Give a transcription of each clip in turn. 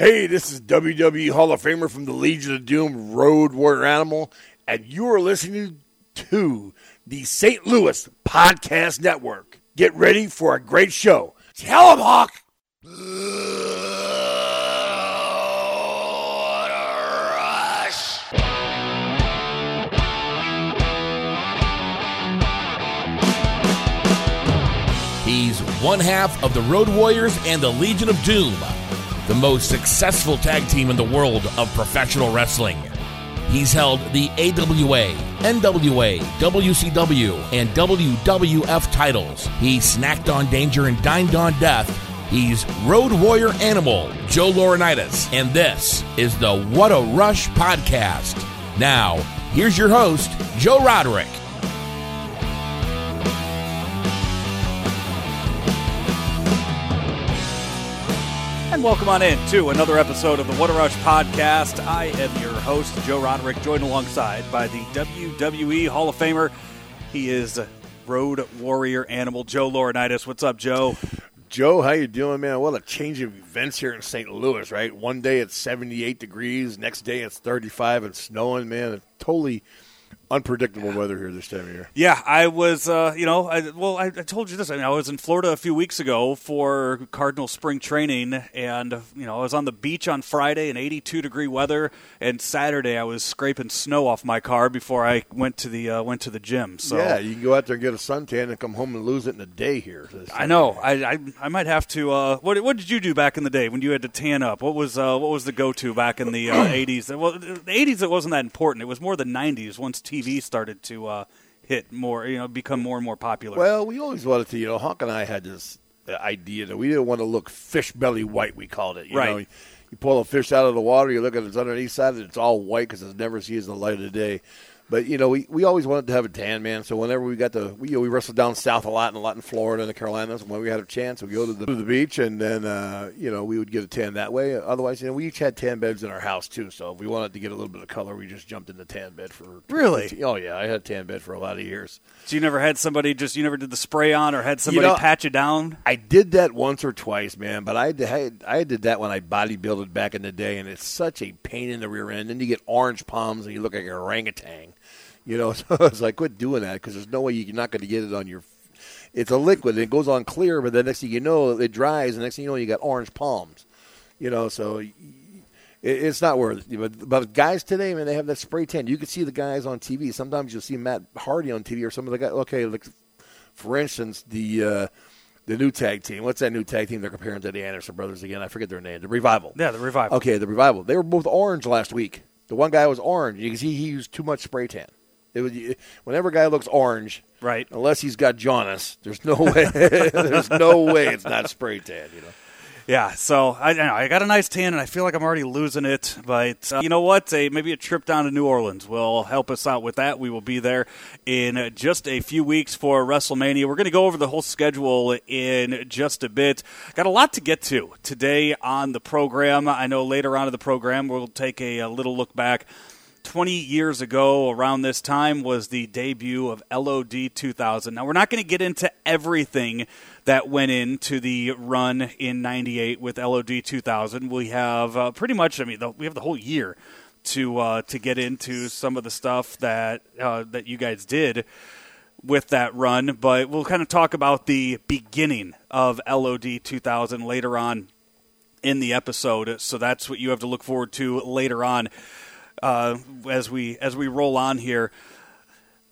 Hey, this is WWE Hall of Famer from the Legion of Doom, Road Warrior Animal, and you are listening to the St. Louis Podcast Network. Get ready for a great show. Tell 'em, Hawk! He's one half of the Road Warriors and the Legion of Doom, the most successful tag team in the world of professional wrestling. He's held the AWA, NWA, WCW, and WWF titles. He snacked on danger and dined on death. He's Road Warrior Animal, Joe Laurinaitis, and this is the What a Rush podcast. Now, here's your host, Joe Roderick. And welcome on in to another episode of the What a Rush podcast. I am your host, Joe Roderick, joined alongside by the WWE Hall of Famer. He is Road Warrior Animal, Joe Laurinaitis. What's up, Joe? Joe, how you doing, man? What a change of events here in St. Louis, right? One day it's 78 degrees, next day it's 35 and snowing, man. It's totally unpredictable weather here this time of year. Yeah, I was, uh, you know, I, well, I, I told you this. I, mean, I was in Florida a few weeks ago for Cardinal spring training, and, you know, I was on the beach on Friday in 82 degree weather, and Saturday I was scraping snow off my car before I went to the uh, went to the gym. So Yeah, you can go out there and get a suntan and come home and lose it in a day here. I know. I, I I might have to. Uh, what what did you do back in the day when you had to tan up? What was uh, what was the go to back in the uh, eighties? well, the eighties it wasn't that important. It was more the nineties once TV started to uh, hit more. You know, become more and more popular. Well, we always wanted to, you know, Hawk and I had this idea that we didn't want to look fish belly white, we called it. You Right. know, you pull a fish out of the water, you look at its underneath side, and it's all white because it never sees the light of the day. But, you know, we, we always wanted to have a tan, man. So whenever we got to, we, you know, we wrestled down south a lot and a lot in Florida and the Carolinas. And when we had a chance, we'd go to the, to the beach and then, uh, you know, we would get a tan that way. Otherwise, you know, we each had tan beds in our house, too. So if we wanted to get a little bit of color, we just jumped in the tan bed for. Really? Oh, yeah. I had a tan bed for a lot of years. so you never had somebody just you never did the spray on or had somebody know, pat you down. I did that once or twice, man. But I did, I did that when I bodybuilded back in the day, and it's such a pain in the rear end. Then you get orange palms, and you look like an orangutan. You know, so it's like quit doing that because there's no way you're not going to get it on your. It's a liquid, and it goes on clear, but the next thing you know, it dries, and next thing you know, you got orange palms. You know, so it, it's not worth it. But, but guys today, man, they have that spray tan. You can see the guys on TV. Sometimes you'll see Matt Hardy on TV or some of the guys. Okay, like for instance, the uh, the new tag team. What's that new tag team they're comparing to the Anderson brothers again? I forget their name. The Revival. Yeah, the revival. Okay, the Revival. They were both orange last week. The one guy was orange. You can see he used too much spray tan. It was whenever a guy looks orange, Right. Unless he's got jaundice, there's no way. there's no way it's not spray tan. You know. Yeah, so I, I know I got a nice tan, and I feel like I'm already losing it. But uh, you know what? A, maybe a trip down to New Orleans will help us out with that. We will be there in just a few weeks for WrestleMania. We're going to go over the whole schedule in just a bit. Got a lot to get to today on the program. I know later on in the program we'll take a, a little look back 20 years ago, around this time, was the debut of LOD 2000. Now, we're not going to get into everything that went into the run in 98 with LOD 2000. We have uh, pretty much, I mean, the, we have the whole year to uh, to get into some of the stuff that uh, that you guys did with that run, but we'll kind of talk about the beginning of LOD 2000 later on in the episode. So that's what you have to look forward to later on uh, as we as we roll on here.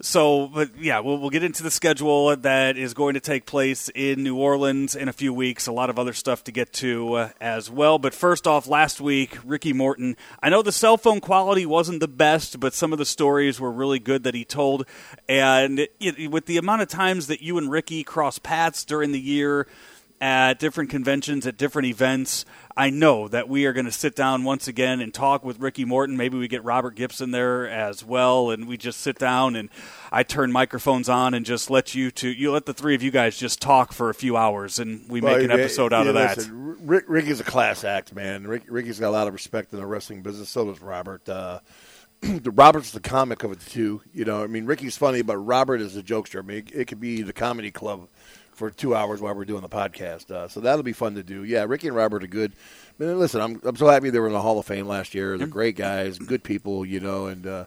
So, but yeah, we'll, we'll get into the schedule that is going to take place in New Orleans in a few weeks. A lot of other stuff to get to uh, as well. But first off, last week, Ricky Morton. I know the cell phone quality wasn't the best, but some of the stories were really good that he told. And it, with the amount of times that you and Ricky cross paths during the year, at different conventions, at different events. I know that we are going to sit down once again and talk with Ricky Morton. Maybe we get Robert Gibson there as well, and we just sit down and I turn microphones on and just let you two, you let the three of you guys just talk for a few hours, and we make an Well, episode yeah, out of yeah, that. listen, Rick, Ricky's a class act, man. Rick, Ricky's got a lot of respect in the wrestling business. So does Robert. Uh, Robert's the comic of it too. You know, I mean, Ricky's funny, but Robert is a jokester. I mean, it, it could be the comedy club for two hours while we're doing the podcast. Uh, so that'll be fun to do. Yeah, Ricky and Robert are good. Man, listen, I'm I'm so happy they were in the Hall of Fame last year. They're great guys, good people, you know, and. Uh,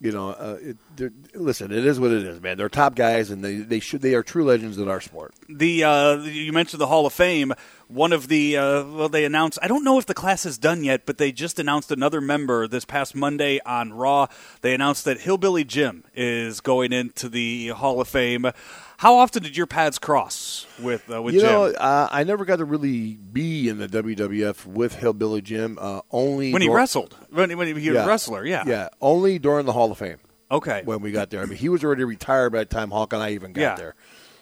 you know, uh, it, listen, it is what it is, man. They're top guys, and they, they should they are true legends in our sport. The uh, you mentioned the Hall of Fame. One of the uh, well, they announced. I don't know if the class is done yet, but they just announced another member this past Monday on Raw. They announced that Hillbilly Jim is going into the Hall of Fame. How often did your paths cross with uh, with you Jim? know, uh, I never got to really be in the WWF with Hillbilly Jim. Uh, only when he wrestled, when, when he was Yeah. a wrestler, yeah, yeah, only during the Hall of Fame. Okay, when we got there. I mean, he was already retired by the time Hawk and I even got Yeah. there.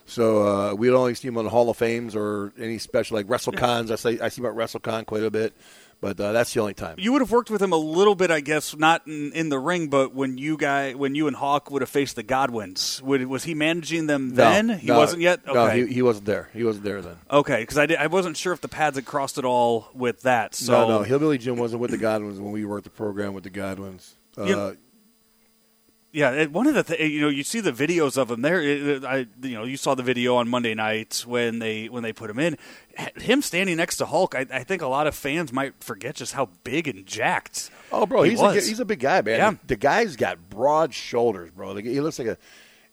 So uh, we'd only see him on the Hall of Fames or any special like WrestleCons. I say I see him at WrestleCon quite a bit, but uh, that's the only time. you would have worked with him a little bit, I guess, not in, in the ring, but when you guy, when you and Hawk would have faced the Godwins, would, was he managing them No, then? he no, wasn't yet. No, he, he wasn't there. He wasn't there then. Okay, because I, did- I wasn't sure if the pads had crossed at all with that. So no, no, Hillbilly Jim wasn't with the Godwins when we worked the program with the Godwins. Uh, You- yeah, one of the th- you know you see the videos of him there. I you know you saw the video on Monday night when they when they put him in. H- Him standing next to Hulk, I, I think a lot of fans might forget just how big and jacked. oh, bro, he he's a, he's a big guy, man. Yeah. The, the guy's got broad shoulders, bro. Like, he looks like a.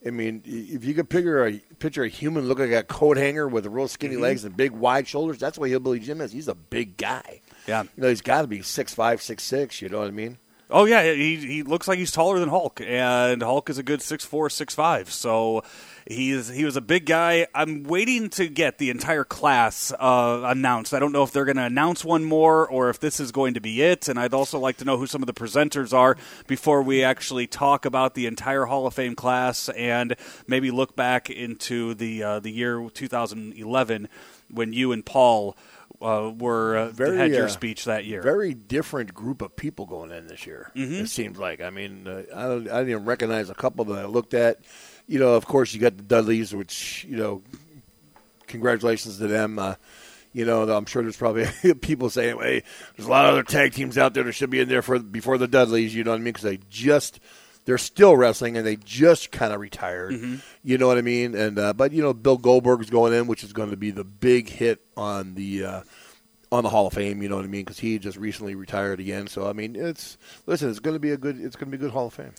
I mean, if you could picture a picture a human look like a coat hanger with real skinny Mm-hmm. legs and big wide shoulders, that's what Hillbilly Jim is. He's a big guy. Yeah. You know, he's got to be six five, six six. You know what I mean? Oh yeah, he he looks like he's taller than Hulk, and Hulk is a good six four, six five. So he's he was a big guy. I'm waiting to get the entire class uh, announced. I don't know if they're going to announce one more or if this is going to be it. And I'd also like to know who some of the presenters are before we actually talk about the entire Hall of Fame class and maybe look back into the uh, the year 2011 when you and Paul. Uh, were uh, Very, had your uh, speech that year. Very different group of people going in this year. Mm-hmm. It seems like. I mean, uh, I, don't, I didn't even recognize a couple that I looked at. You know, of course, you got the Dudleys, which you know, congratulations to them. Uh, you know, I'm sure there's probably people saying, "Hey, there's a lot of other tag teams out there that should be in there for before the Dudleys." You know what I mean? Because they just they're still wrestling and they just kind of retired. You know what I mean? And uh, but you know, Bill Goldberg's going in, which is going to be the big hit on the. Uh, on the Hall of Fame, you know what I mean? Because he just recently retired again. So I mean, it's listen, it's going to be a good, it's going to be a good Hall of Fame.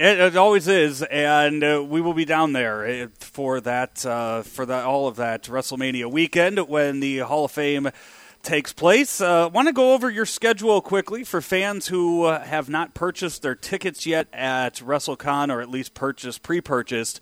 It, it always is, and uh, we will be down there uh, for that uh, for that all of that WrestleMania weekend when the Hall of Fame takes place. Uh, Want to go over your schedule quickly for fans who uh, have not purchased their tickets yet at WrestleCon, or at least purchased pre-purchased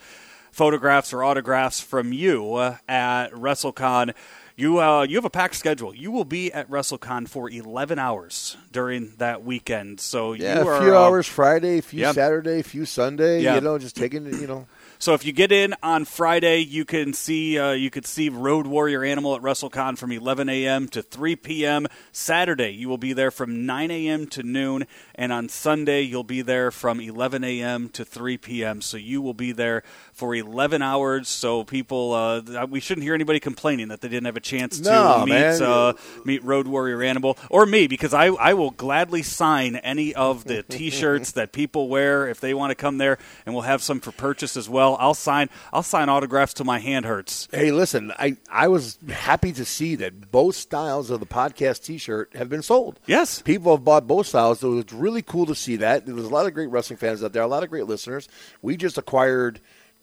photographs or autographs from you uh, at WrestleCon. You uh, you have a packed schedule. You will be at WrestleCon for 11 hours during that weekend. So Yeah, you a are, few hours Friday, a few. Saturday, a few Sunday. Yeah. You know, just taking. You know, So if you get in on Friday, you can see uh, you could see Road Warrior Animal at WrestleCon from 11 a.m. to 3 p.m. Saturday, you will be there from 9 a.m. to noon, and on Sunday you'll be there from 11 a.m. to 3 p.m. So you will be there for 11 hours. So people, uh, we shouldn't hear anybody complaining that they didn't have a chance to No, meet uh, meet Road Warrior Animal or me because I I will gladly sign any of the T-shirts that people wear if they want to come there, and we'll have some for purchase as well. I'll sign I'll sign autographs till my hand hurts. hey, listen, I I was happy to see that both styles of the podcast T-shirt have been sold. Yes. People have bought both styles, so it's really cool to see that. There's a lot of great wrestling fans out there, a lot of great listeners. We just acquired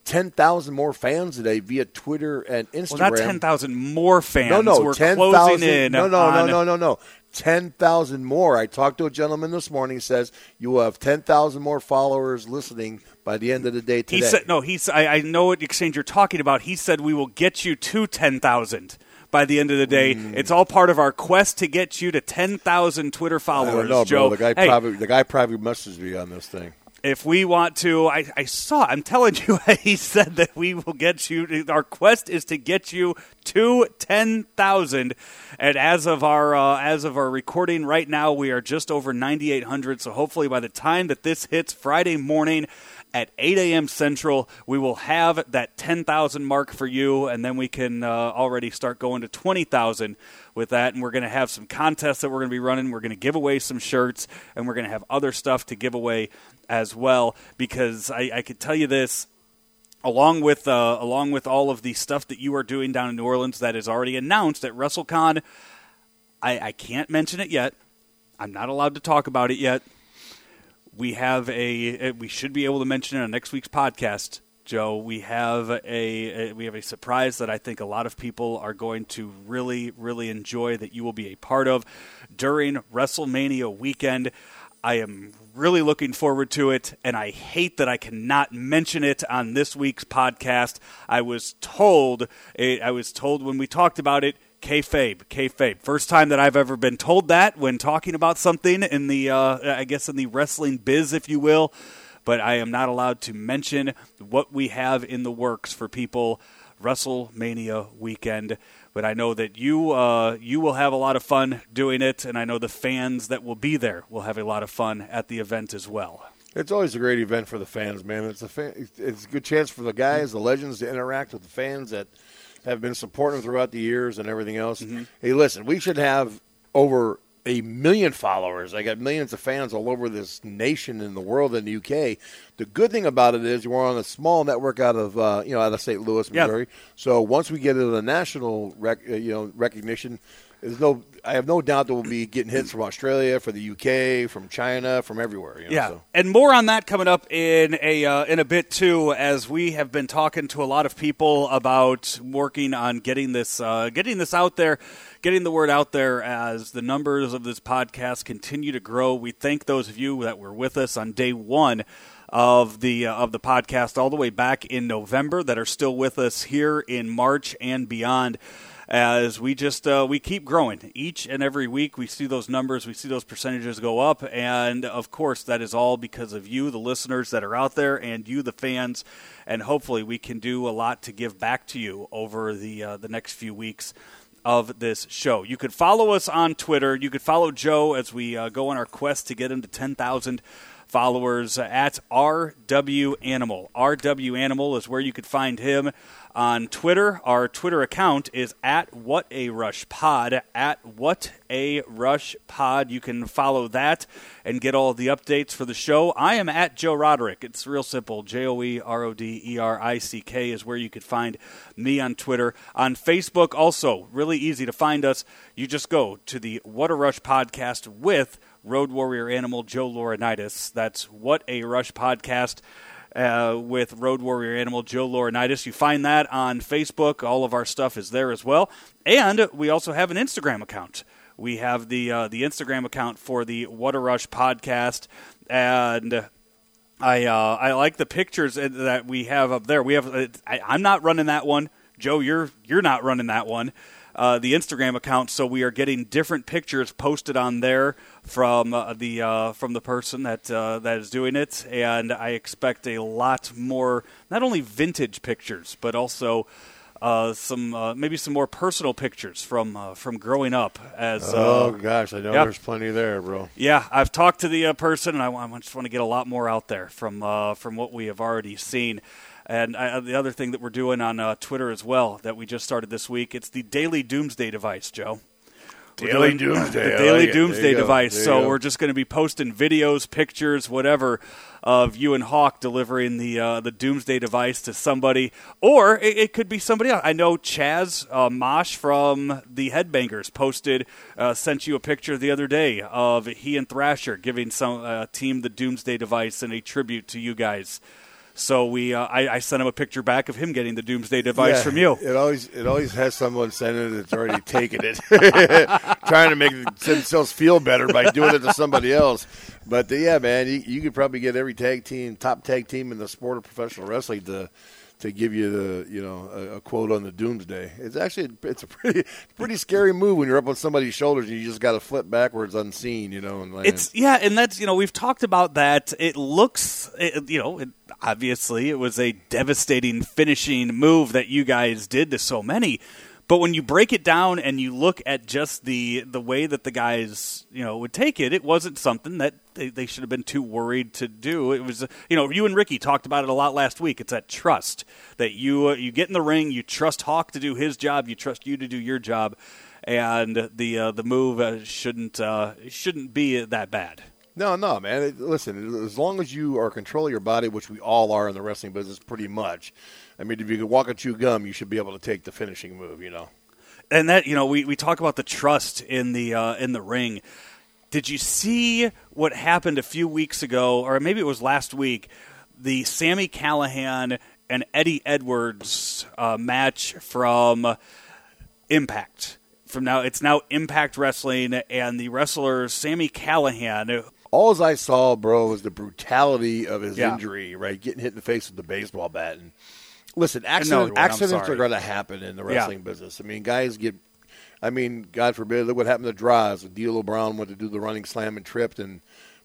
ten thousand more fans today via Twitter and Instagram. Well, not ten thousand more fans. No, no, we're ten closing thousand. in. No, no, no, no, no, no. Ten thousand more. I talked to a gentleman this morning. He says you will have ten thousand more followers listening by the end of the day today. He said no. He said I, I know what exchange you're talking about. He said we will get you to ten thousand. By the end of the day, hmm. it's all part of our quest to get you to ten thousand Twitter followers. know, Joe, bro. The guy Hey, probably the guy probably messaged me on this thing. If we want to I, I saw i'm telling you he said that we will get you our quest is to get you to 10,000 and as of our uh, as of our recording right now we are just over 9800 so hopefully by the time that this hits friday morning at 8 a.m. Central, we will have that 10,000 mark for you, and then we can uh, already start going to 20,000 with that. And we're going to have some contests that we're going to be running. We're going to give away some shirts, and we're going to have other stuff to give away as well. Because I, I could tell you this along with uh, along with all of the stuff that you are doing down in New Orleans that is already announced at WrestleCon. I, I can't mention it yet. I'm not allowed to talk about it yet. We have a we should be able to mention it on next week's podcast. Joe, we have a, a, we have a surprise that I think a lot of people are going to really really enjoy that you will be a part of during WrestleMania weekend. I am really looking forward to it, and I hate that I cannot mention it on this week's podcast. I was told, eh, I was told when we talked about it, kayfabe, kayfabe. First time that I've ever been told that when talking about something in the, uh, I guess in the wrestling biz, if you will. But I am not allowed to mention what we have in the works for people WrestleMania weekend but I know that you uh, you will have a lot of fun doing it, and I know the fans that will be there will have a lot of fun at the event as well. It's always a great event for the fans, man. It's a fan, it's a good chance for the guys, the legends, to interact with the fans that have been supporting throughout the years and everything else. Mm-hmm. Hey, listen, we should have over a million followers. I got millions of fans all over this nation and the world in the UK. The good thing about it is we're on a small network out of uh, you know out of St. Louis, Missouri. So once we get into the national rec- uh, you know recognition, there's no I have no doubt that we'll be getting hits from Australia, from the UK, from China, from everywhere. You know, yeah, so. and more on that coming up in a uh, in a bit too, as we have been talking to a lot of people about working on getting this uh, getting this out there, getting the word out there as the numbers of this podcast continue to grow. We thank those of you that were with us on day one of the uh, of the podcast all the way back in November that are still with us here in March and beyond as we just uh, we keep growing each and every week. We see those numbers, we see those percentages go up, and of course that is all because of you, the listeners that are out there, and you, the fans. And hopefully, we can do a lot to give back to you over the uh, the next few weeks of this show. You could follow us on Twitter. You could follow Joe as we uh, go on our quest to get him to 10,000 followers at RW Animal. RW Animal is where you could find him on Twitter. Our Twitter account is at What a Rush Pod. At What a Rush Pod. You can follow that and get all the updates for the show. I am at Joe Roderick. It's real simple. J O E R O D E R I C K is where you could find me on Twitter. On Facebook, also really easy to find us. You just go to the What a Rush podcast with Road Warrior Animal Joe Laurinaitis. That's What a Rush podcast uh, with Road Warrior Animal Joe Laurinaitis. You find that on Facebook. All of our stuff is there as well. And we also have an Instagram account. We have the uh, the Instagram account for the What a Rush podcast, and I uh, I like the pictures that we have up there. We have uh, I, I'm not running that one, Joe. You're you're not running that one uh, the Instagram account, so we are getting different pictures posted on there from uh, the uh, from the person that uh, that is doing it, and I expect a lot more, not only vintage pictures, but also. Uh, some uh, maybe some more personal pictures from uh, from growing up as oh gosh I know yeah. there's plenty there bro yeah I've talked to the person and I, I, just want to get a lot more out there from from what we have already seen and uh, the other thing that we're doing on uh, Twitter as well that we just started this week, it's the Daily Doomsday device, Joe. Daily Doomsday. The Daily like Doomsday device. So we're just going to be posting videos, pictures, whatever, of you and Hawk delivering the uh, the Doomsday device to somebody, or it, it, could be somebody else. I know Chaz uh, Mosh from the Headbangers posted, uh, sent you a picture the other day of he and Thrasher giving some uh, team the Doomsday device in a tribute to you guys. So we, uh, I, I, sent him a picture back of him getting the Doomsday device yeah, from you. It always, it always has someone sending it that's already taken it, trying to make themselves feel better by doing it to somebody else. But uh, yeah, man, you, you could probably get every tag team, top tag team in the sport of professional wrestling to to give you the you know a, a, quote on the doomsday. It's actually it's a pretty pretty scary move when you're up on somebody's shoulders and you just got to flip backwards unseen, you know. And land. It's yeah, and that's you know we've talked about that. It looks it, you know it, obviously it was a devastating finishing move that you guys did to so many. But when you break it down and you look at just the the way that the guys you know would take it, it wasn't something that they, they should have been too worried to do. It was you know you and Ricky talked about it a lot last week. It's that trust that you uh, you get in the ring, you trust Hawk to do his job, you trust you to do your job, and the uh, the move uh, shouldn't uh, shouldn't be that bad. No, no, man. It, listen, as long as you are controlling your body, which we all are in the wrestling business, pretty much. I mean, if you can walk and chew gum, you should be able to take the finishing move. You know. And that you know, we, we talk about the trust in the uh, in the ring. Did you see what happened a few weeks ago, or maybe it was last week? The Sami Callihan and Eddie Edwards uh, match from Impact. From now, it's now Impact Wrestling, and the wrestler Sami Callihan. All I saw, bro, was the brutality of his Yeah. injury. Right, getting hit in the face with the baseball bat. And listen, accident, one, accidents are going to happen in the Yeah. wrestling business. I mean, guys get. I mean, God forbid, look what happened to Droz. D'Lo Brown went to do the running slam and tripped, and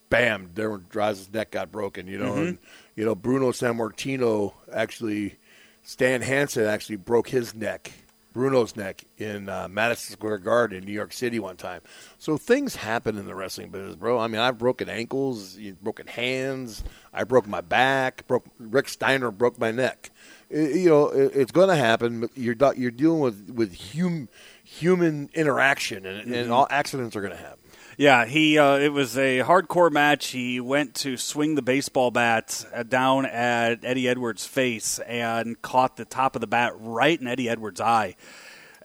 bam, there Droz' neck got broken. You Mm-hmm. know, and you know Bruno Sammartino actually, Stan Hansen actually broke his neck, Bruno's neck in uh, Madison Square Garden in New York City one time. So things happen in the wrestling business, bro. I mean, I've broken ankles, broken hands, I broke my back, broke Rick Steiner broke my neck. I- you know, it, it's going to happen. You're you're dealing with with hum, human interaction, and, and all accidents are going to happen. Yeah, he. Uh, it was a hardcore match. He went to swing the baseball bat uh, down at Eddie Edwards' face and caught the top of the bat right in Eddie Edwards' eye.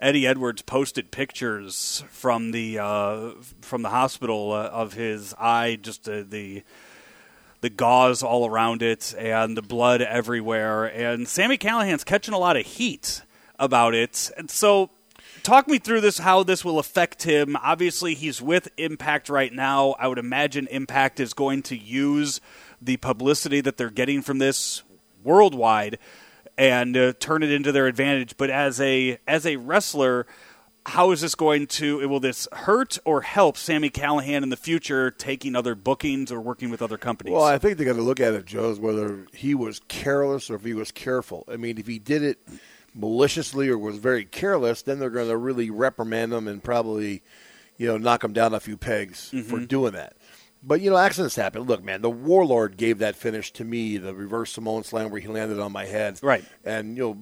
Eddie Edwards posted pictures from the uh, from the hospital uh, of his eye, just uh, the the gauze all around it and the blood everywhere. And Sami Callihan's catching a lot of heat about it. And so, talk me through this, how this will affect him. Obviously, he's with Impact right now. I would imagine Impact is going to use the publicity that they're getting from this worldwide and uh, turn it into their advantage. But as a as a wrestler, how is this going to? Will this hurt or help Sami Callihan in the future taking other bookings or working with other companies? Well, I think they got to look at it, Joe, whether he was careless or if he was careful. I mean, if he did it maliciously or was very careless, then they're going to really reprimand them and probably, you know, knock them down a few pegs for mm-hmm. doing that. But you know, accidents happen. Look, man, the Warlord gave that finish to me, the reverse Samoan slam where he landed on my head, Right. And you know,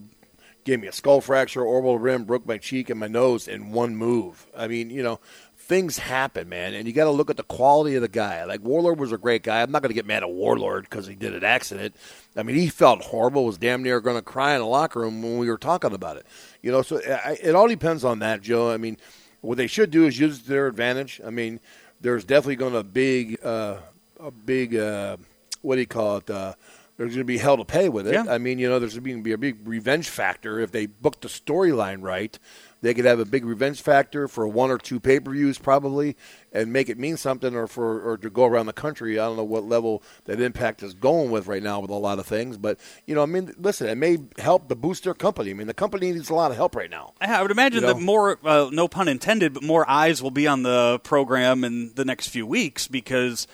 gave me a skull fracture, orbital rim, broke my cheek and my nose in one move. I mean, you know, things happen, man, and you got to look at the quality of the guy. Like Warlord was a great guy. I'm not going to get mad at Warlord because he did an accident. I mean, he felt horrible. Was damn near going to cry in the locker room when we were talking about it. You know, so I, it all depends on that, Joe. I mean, what they should do is use it to their advantage. I mean, there's definitely going to big uh, a big uh, what do you call it? Uh, there's going to be hell to pay with it. Yeah. I mean, you know, there's going to be a big revenge factor if they book the storyline right. They could have a big revenge factor for one or two pay per views, probably, and make it mean something, or for or to go around the country. I don't know what level that Impact is going with right now with a lot of things, but you know, I mean, listen, it may help to boost their company. I mean, the company needs a lot of help right now. I would imagine You know? that more, uh, no pun intended, but more eyes will be on the program in the next few weeks because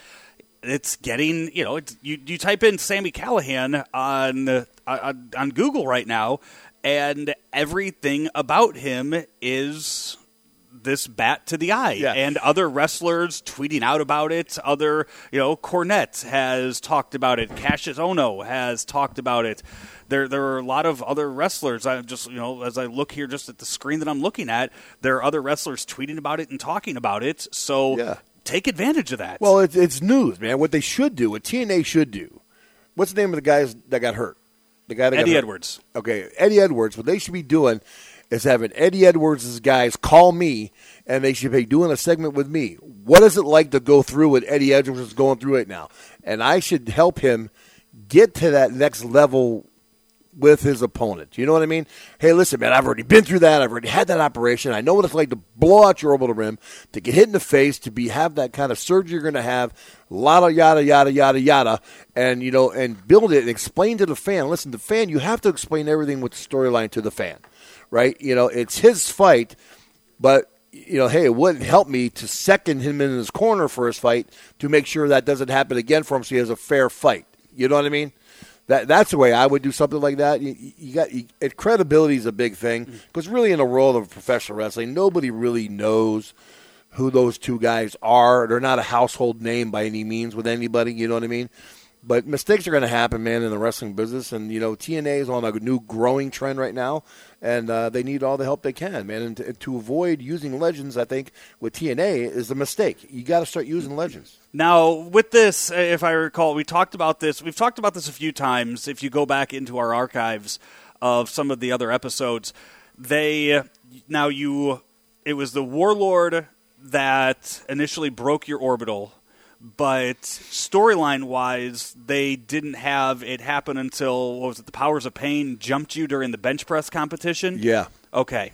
it's getting, you know, it's, you, you type in Sami Callihan on, uh, on on Google right now, and everything about him is this bat to the eye Yeah. and other wrestlers tweeting out about it other you know cornette has talked about it cassius Ohno has talked about it there there are a lot of other wrestlers i just you know as i look here just at the screen that i'm looking at there are other wrestlers tweeting about it and talking about it so Yeah. take advantage of that Well, it's, it's news, man. What they should do, what TNA should do. What's the name of the guys that got hurt? The guy that got eddie hurt? edwards Okay, Eddie Edwards. What they should be doing is having Eddie Edwards' guys call me, and they should be doing a segment with me. What is it like to go through what Eddie Edwards is going through right now? And I should help him get to that next level with his opponent. You know what I mean? Hey, listen, man, I've already been through that. I've already had that operation. I know what it's like to blow out your orbital rim, to get hit in the face, to be have that kind of surgery you're going to have, yada yada yada yada yada, and you know, and build it and explain to the fan. Listen, the fan, you have to explain everything with the storyline to the fan, right? You know, it's his fight, but you know, hey, it wouldn't help me to second him in his corner for his fight to make sure that doesn't happen again for him, so he has a fair fight. You know what I mean? That that's the way I would do something like that. You, you got you, it, credibility is a big thing mm. because really in the world of professional wrestling, nobody really knows who those two guys are. They're not a household name by any means with anybody. You know what I mean? But mistakes are going to happen, man, in the wrestling business. And, you know, TNA is on a new growing trend right now, and uh, they need all the help they can, man. And to, to avoid using legends, I think, with TNA is a mistake. You got to start using legends. Now, with this, uh, if I recall, we talked about this. We've talked about this a few times. If you go back into our archives of some of the other episodes, they now you it was the warlord that initially broke your orbital but storyline wise, they didn't have it happen until what was it? The Powers of Pain jumped you during the bench press competition. Yeah. Okay.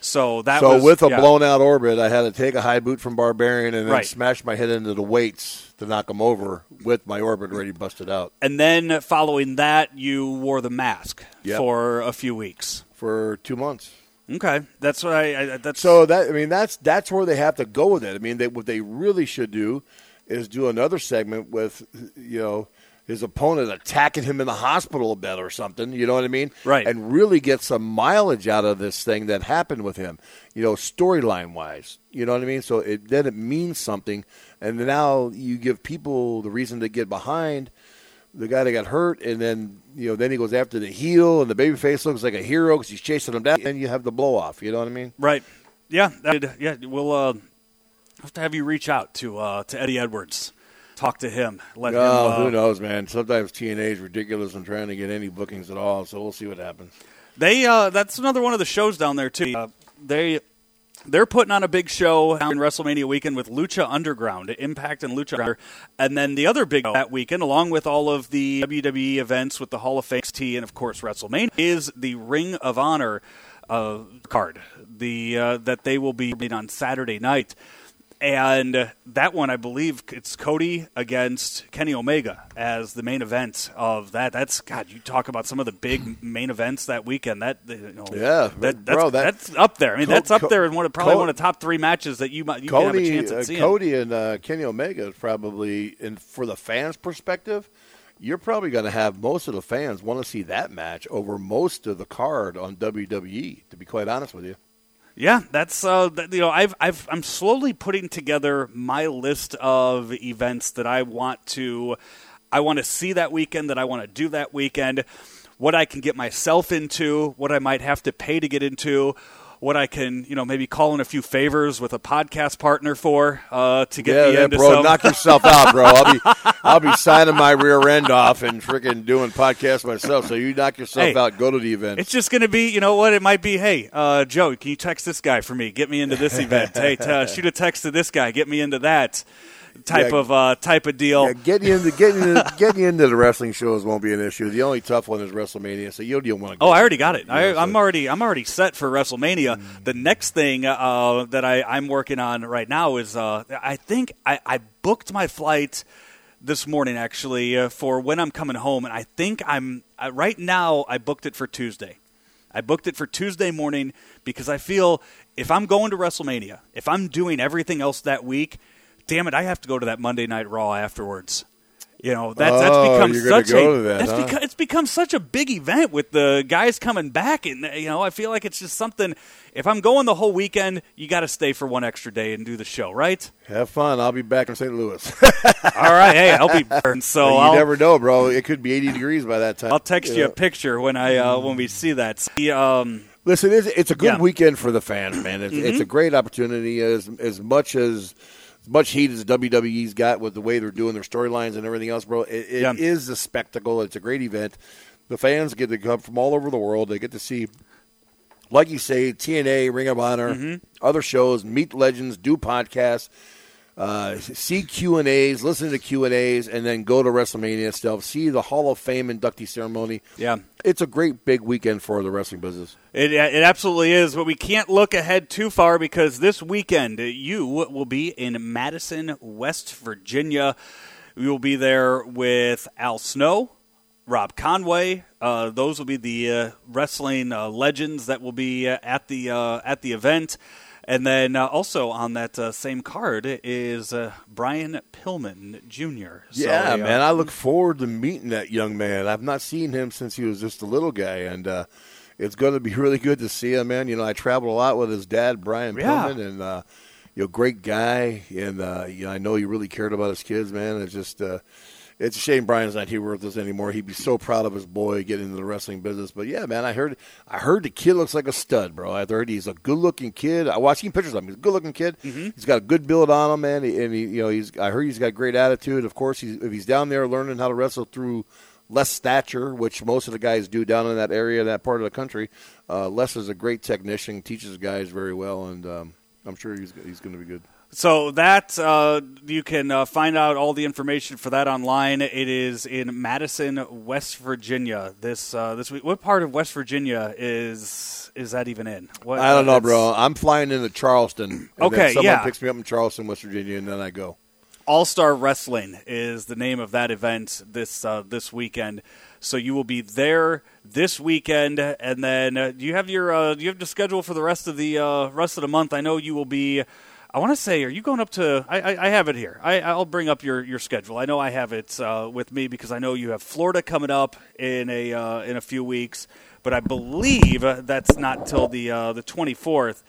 So that so was, with a yeah. blown out orbit, I had to take a high boot from Barbarian and then Right. smash my head into the weights to knock him over with my orbit already busted out And then following that, you wore the mask Yep. for a few weeks. for two months. Okay, that's what I. I that's So that I mean that's that's where they have to go with it. I mean they, what they really should do is do another segment with you know his opponent attacking him in the hospital a bit or something. You know what I mean? Right. And really get some mileage out of this thing that happened with him. You know, storyline wise. You know what I mean? So it then it means something, and now you give people the reason to get behind the guy that got hurt, and then you know then he goes after the heel, and the babyface looks like a hero because he's chasing him down, and you have the blow off. You know what I mean? right. Yeah, that, yeah. We'll uh, have to have you reach out to uh, to Eddie Edwards, talk to him, let him. Oh, uh, who knows, man? Sometimes TNA is ridiculous in trying to get any bookings at all. So we'll see what happens. They uh, that's another one of the shows down there too. Uh, they they're putting on a big show in WrestleMania weekend with Lucha Underground, Impact and Lucha Underground, and then the other big show that weekend, along with all of the WWE events with the Hall of Fame T and of course WrestleMania, is the Ring of Honor uh, card. The uh, that they will be on Saturday night. And that one, I believe, it's Cody against Kenny Omega as the main event of that. That's God. You talk about some of the big main events that weekend. That you know, Yeah, that, that's, bro, that- that's up there. I mean, Co- that's up there in one of probably Co- one of the top three matches that you might you can have a chance at uh, seeing. Cody, and uh, Kenny Omega is probably, and for the fans' perspective, you're probably going to have most of the fans want to see that match over most of the card on WWE. To be quite honest with you. Yeah, that's uh, that, you know, I've I've I'm slowly putting together my list of events that I want to I want to see that weekend, that I want to do that weekend, what I can get myself into, what I might have to pay to get into. What I can, you know, maybe call in a few favors with a podcast partner for uh, to get yeah, me yeah, into bro, some. knock yourself out, bro. I'll be, I'll be signing my rear end off and freaking doing podcasts myself. So you knock yourself Hey, out, go to the event. It's just going to be, you know what? It might be, hey, uh, Joe, can you text this guy for me? Get me into this event. hey, t- uh, shoot a text to this guy. Get me into that type Yeah. of uh, type of deal. Yeah, getting into getting into, getting into the wrestling shows won't be an issue. The only tough one is WrestleMania, so you don't want to. Oh, I already got it. I, so- I'm already I'm already set for WrestleMania. The next thing uh, that I, I'm working on right now is uh, I think I, I booked my flight this morning actually uh, for when I'm coming home, and I think I'm uh, right now. I booked it for Tuesday. I booked it for Tuesday morning because I feel if I'm going to WrestleMania, if I'm doing everything else that week, damn it, I have to go to that Monday Night Raw afterwards. You know that's that's Oh, become such a that, that's huh? become it's become such a big event with the guys coming back, and you know I feel like it's just something. If I'm going the whole weekend, you got to stay for one extra day and do the show, right? Have fun. I'll be back in St. Louis. All right, hey, I'll be. And so you I'll, never know, bro. It could be 80 degrees by that time. I'll text you Yeah. a picture when I uh, when we see that. See, um, Listen, it's, it's a good Yeah. Mm-hmm. weekend for the fans, man. It's, it's a great opportunity. As as much as as much heat as WWE's got with the way they're doing their storylines and everything else, bro, it, it Yeah. is a spectacle. It's a great event. The fans get to come from all over the world. They get to see, like you say, TNA, Ring of Honor, Mm-hmm. other shows, meet legends, do podcasts, uh, see Q and A's, listen to Q and A's, and then go to WrestleMania stuff. See the Hall of Fame inductee ceremony. yeah. It's a great big weekend for the wrestling business. It, it absolutely is, but we can't look ahead too far because this weekend you will be in Madison, West Virginia. We will be there with Al Snow, Rob Conway. Uh, those will be the uh, wrestling uh, legends that will be uh, at the uh, at the event. And then uh, also on that uh, same card is uh, Brian Pillman Jr. So, yeah, uh, man, I look forward to meeting that young man. I've not seen him since he was just a little guy, and uh, it's going to be really good to see him, man. You know, I traveled a lot with his dad, Brian Yeah. Pillman, and uh, you know, great guy, and uh, you know, I know he really cared about his kids, man. It's just. It's a shame Brian's not here with us anymore. He'd be so proud of his boy getting into the wrestling business. But yeah, man, I heard I heard the kid looks like a stud, bro. I heard he's a good looking kid. I watched him pictures of him. He's a good looking kid. Mm-hmm. He's got a good build on him, man. And he, you know, he's I heard he's got great attitude. Of course, he's, if he's down there learning how to wrestle through Les Thatcher, which most of the guys do down in that area, that part of the country. Uh, Les is a great technician, teaches guys very well, and um, I'm sure he's he's going to be good. So that uh, you can uh, find out all the information for that online. It is in Madison, West Virginia. This uh, this week. What part of West Virginia is is that even in? What, I don't know, bro. I'm flying into Charleston. okay, someone yeah. picks me up in Charleston, West Virginia, and then I go. All Star Wrestling is the name of that event this uh, this weekend. So you will be there this weekend, and then uh, do you have your uh, do you have the schedule for the rest of the uh, rest of the month? I know you will be. I want to say, are you going up to? I, I, I have it here. I, will bring up your, your schedule. I know I have it uh, with me because I know you have Florida coming up in a uh, in a few weeks, but I believe that's not till the uh, the twenty fourth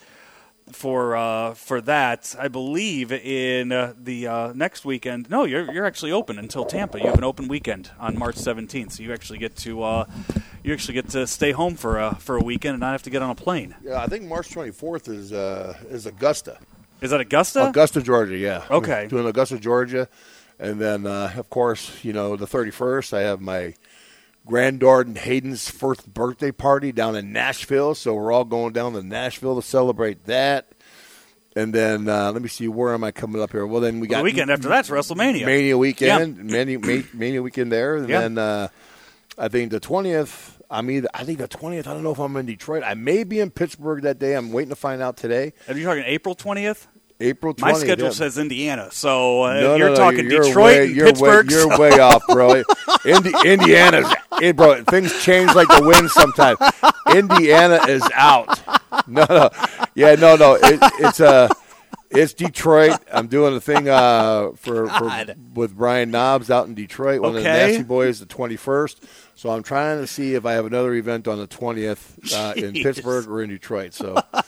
for uh, for that. I believe in uh, the uh, next weekend. No, you're you're actually open until Tampa. You have an open weekend on March 17th, so you actually get to you actually get to stay home for a, for a weekend and not have to get on a plane. Yeah, I think March 24th is uh, is Augusta. Is that Augusta? Augusta, Georgia. Yeah. Okay. Doing Augusta, Georgia, and then uh, of course you know the 31st. I have my granddaughter Hayden's first birthday party down in Nashville. So we're all going down to Nashville to celebrate that. And then uh, let me see, where am I coming up here? Well, then we got the weekend after that's WrestleMania. Mania weekend, yeah. Mania, Mania weekend there, and yeah. then uh, I think the twentieth. I'm either. I think the twentieth. I don't know if I'm in Detroit. I may be in Pittsburgh that day. I'm waiting to find out today. Are you talking April twentieth? April 20th. My schedule yeah. says Indiana, so uh, no, you're no, no, talking you're Detroit, way, you're Pittsburgh. Way, you're so. way off, bro. Indi- Indiana's, hey, bro. Things change like the wind sometimes. Indiana is out. No, no, yeah, no, no. It, it's uh, it's Detroit. I'm doing a thing uh, for, for with Brian Knobbs out in Detroit. One of the Okay. Nasty Boys, the 21st. So I'm trying to see if I have another event on the 20th uh, in Pittsburgh or in Detroit. So.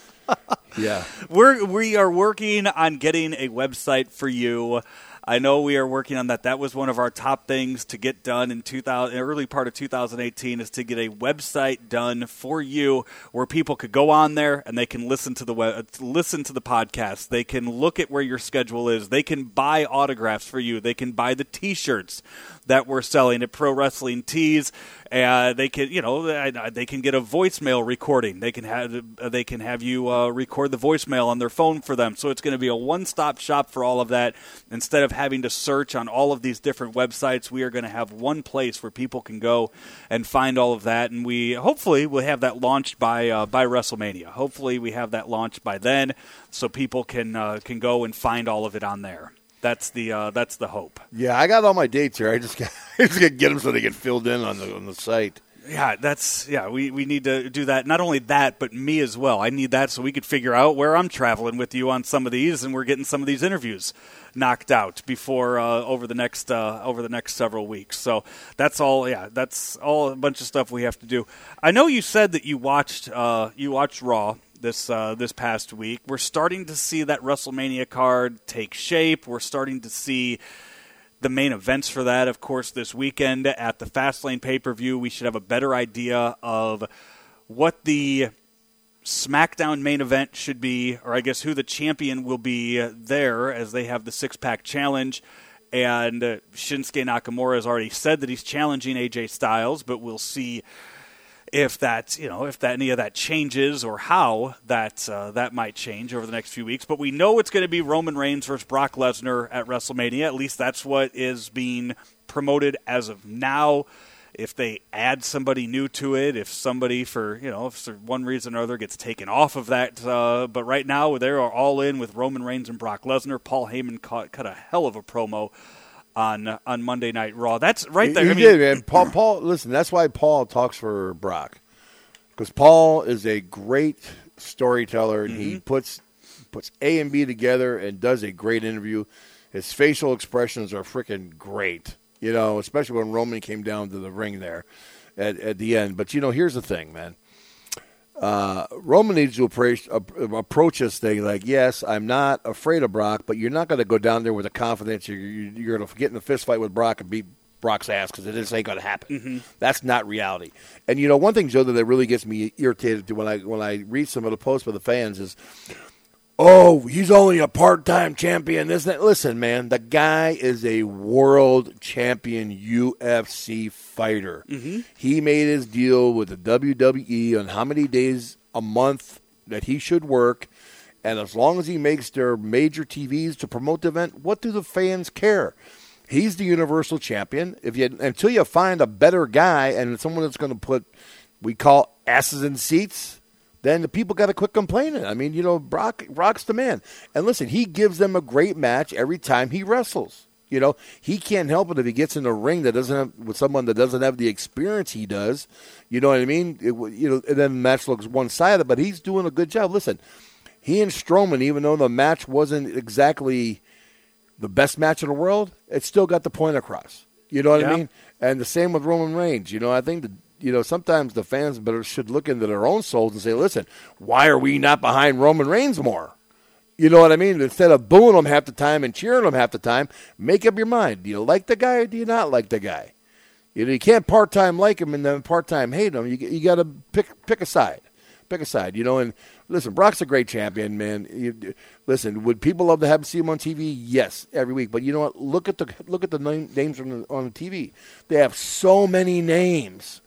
Yeah. We're we are working on getting a website for you. I know we are working on that. That was one of our top things to get done in 2000, early part of 2018, is to get a website done for you where people could go on there and they can listen to the web, listen to the podcast. They can look at where your schedule is. They can buy autographs for you. They can buy the T-shirts that we're selling at Pro Wrestling Tees. Uh, they can, you know, they can get a voicemail recording. They can have they can have you uh, record the voicemail on their phone for them. So it's going to be a one-stop shop for all of that. Instead of having to search on all of these different websites, we are going to have one place where people can go and find all of that. And we hopefully will have that launched by uh, by WrestleMania. Hopefully we have that launched by then, so people can uh, can go and find all of it on there. That's the uh, that's the hope. Yeah, I got all my dates here. I just got, I just got to get them so they get filled in on the on the site. Yeah, that's yeah. We we need to do that. Not only that, but me as well. I need that so we could figure out where I'm traveling with you on some of these, and we're getting some of these interviews knocked out before uh, over the next uh, over the next several weeks. So that's all. Yeah, that's all a bunch of stuff we have to do. I know you said that you watched uh, you watched Raw this uh, this past week. We're starting to see that WrestleMania card take shape. We're starting to see the main events for that, of course, this weekend at the Fastlane pay per view. We should have a better idea of what the SmackDown main event should be, or I guess who the champion will be there as they have the six pack challenge. And uh, Shinsuke Nakamura has already said that he's challenging AJ Styles, but we'll see if that you know if that any of that changes or how that uh, that might change over the next few weeks. But we know it's going to be Roman Reigns versus Brock Lesnar at WrestleMania. At least that's what is being promoted as of now. If they add somebody new to it, if somebody for you know for one reason or other gets taken off of that, uh, but right now they are all in with Roman Reigns and Brock Lesnar. Paul Heyman cut, cut a hell of a promo on on Monday Night Raw. That's right there. He I mean, did, man. Paul, Paul, listen, that's why Paul talks for Brock, because Paul is a great storyteller, and Mm-hmm. he puts puts A and B together and does a great interview. His facial expressions are freaking great, you know, especially when Roman came down to the ring there at at the end. But you know, here's the thing, man. Uh, Roman needs to approach, approach this thing like, yes, I'm not afraid of Brock, but you're not going to go down there with the confidence you're, you're going to get in a fist fight with Brock and beat Brock's ass because it just ain't going to happen. That's not reality. And you know, one thing, Joe, that really gets me irritated to when I when I read some of the posts by the fans is, oh, he's only a part time champion. This, that. Listen, man, the guy is a world champion UFC fighter. Mm-hmm. He made his deal with the WWE on how many days a month that he should work. And as long as he makes their major TVs to promote the event, what do the fans care? He's the universal champion. If you until you find a better guy and someone that's going to put we call asses in seats, then the people got to quit complaining. I mean, you know, Brock Brock's the man. And listen, he gives them a great match every time he wrestles. You know, he can't help it if he gets in a ring that doesn't have with someone that doesn't have the experience he does. You know what I mean? It, you know, and then the match looks one sided, but he's doing a good job. Listen, he and Strowman, even though the match wasn't exactly the best match in the world, it still got the point across. You know what Yeah. I mean? And the same with Roman Reigns. You know, I think that you know sometimes the fans better should look into their own souls and say, "Listen, why are we not behind Roman Reigns more?" You know what I mean? Instead of booing him half the time and cheering him half the time, make up your mind. Do you like the guy or do you not like the guy? You know, you can't part time like him and then part time hate him. You you got to pick pick a side, pick a side. You know, and listen, Brock's a great champion, man. You, listen, would people love to have see him on TV? Yes, every week. But you know what? Look at the look at the name, names from the, on the TV. They have so many names.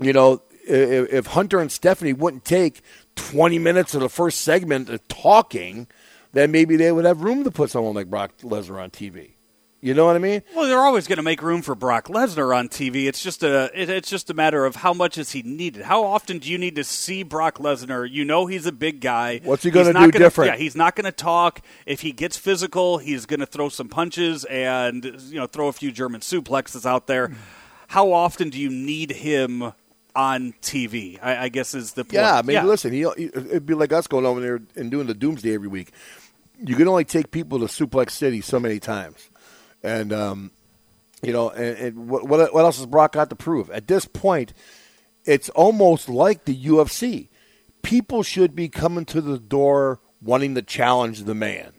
You know, if, if Hunter and Stephanie wouldn't take twenty minutes of the first segment of talking, then maybe they would have room to put someone like Brock Lesnar on TV. You know what I mean? Well, they're always going to make room for Brock Lesnar on TV. It's just a it, it's just a matter of how much is he needed. How often do you need to see Brock Lesnar? You know he's a big guy. What's he gonna He's not do different? Yeah, he's not going to talk. If he gets physical, he's going to throw some punches and you know throw a few German suplexes out there. How often do you need him on TV? I, I guess is the point. Yeah, I mean, listen, he, it'd be like us going over there and doing the Doomsday every week. You can only take people to Suplex City so many times, and um, you know, and, and what, what what else has Brock got to prove? At this point, it's almost like the UFC. People should be coming to the door wanting to challenge the man,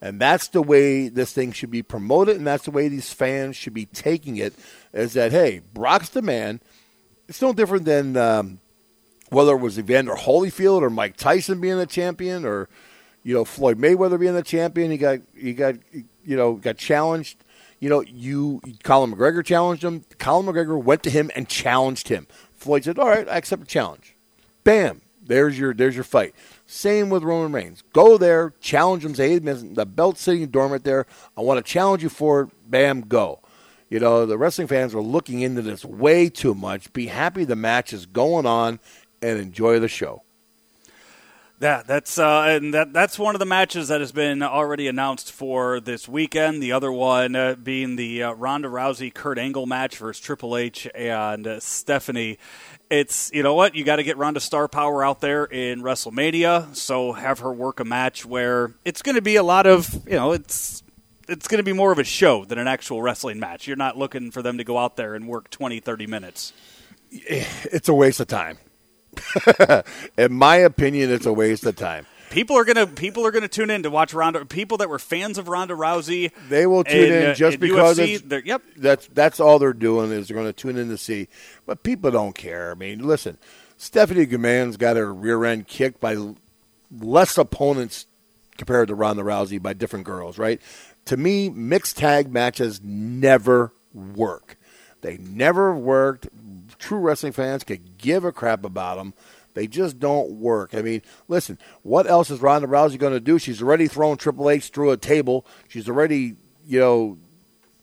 and that's the way this thing should be promoted, and that's the way these fans should be taking it. Is that hey, Brock's the man. It's no different than. Um, whether it was Evander Holyfield or Mike Tyson being the champion or you know Floyd Mayweather being the champion, he got he got you know got challenged. You know, you Colin McGregor challenged him. Colin McGregor went to him and challenged him. Floyd said, "All right, I accept the challenge." Bam, there's your there's your fight. Same with Roman Reigns. Go there, challenge him. Say, "Hey, the belt's sitting dormant there. I want to challenge you for it." Bam, go. You know, the wrestling fans are looking into this way too much. Be happy the match is going on and enjoy the show. Yeah, that's uh, and that that's one of the matches that has been already announced for this weekend. The other one uh, being the uh, Ronda Rousey Kurt Angle match versus Triple H and uh, Stephanie. It's you know what you got to get Ronda star power out there in WrestleMania, so have her work a match where it's going to be a lot of you know it's it's going to be more of a show than an actual wrestling match. You're not looking for them to go out there and work 20, 30 minutes. It's a waste of time. in my opinion, it's a waste of time. People are gonna people are gonna tune in to watch Ronda. People that were fans of Ronda Rousey, They will tune and, in uh, just and because UFC, it's, yep. that's that's all they're doing is they're going to tune in to see. But people don't care. I mean, listen, Stephanie McMahon's got her rear end kicked by less opponents compared to Ronda Rousey by different girls, right? To me, mixed tag matches never work. They never worked. True wrestling fans could give a crap about them. They just don't work. I mean, listen, what else is Ronda Rousey going to do? She's already thrown Triple H through a table. She's already, you know,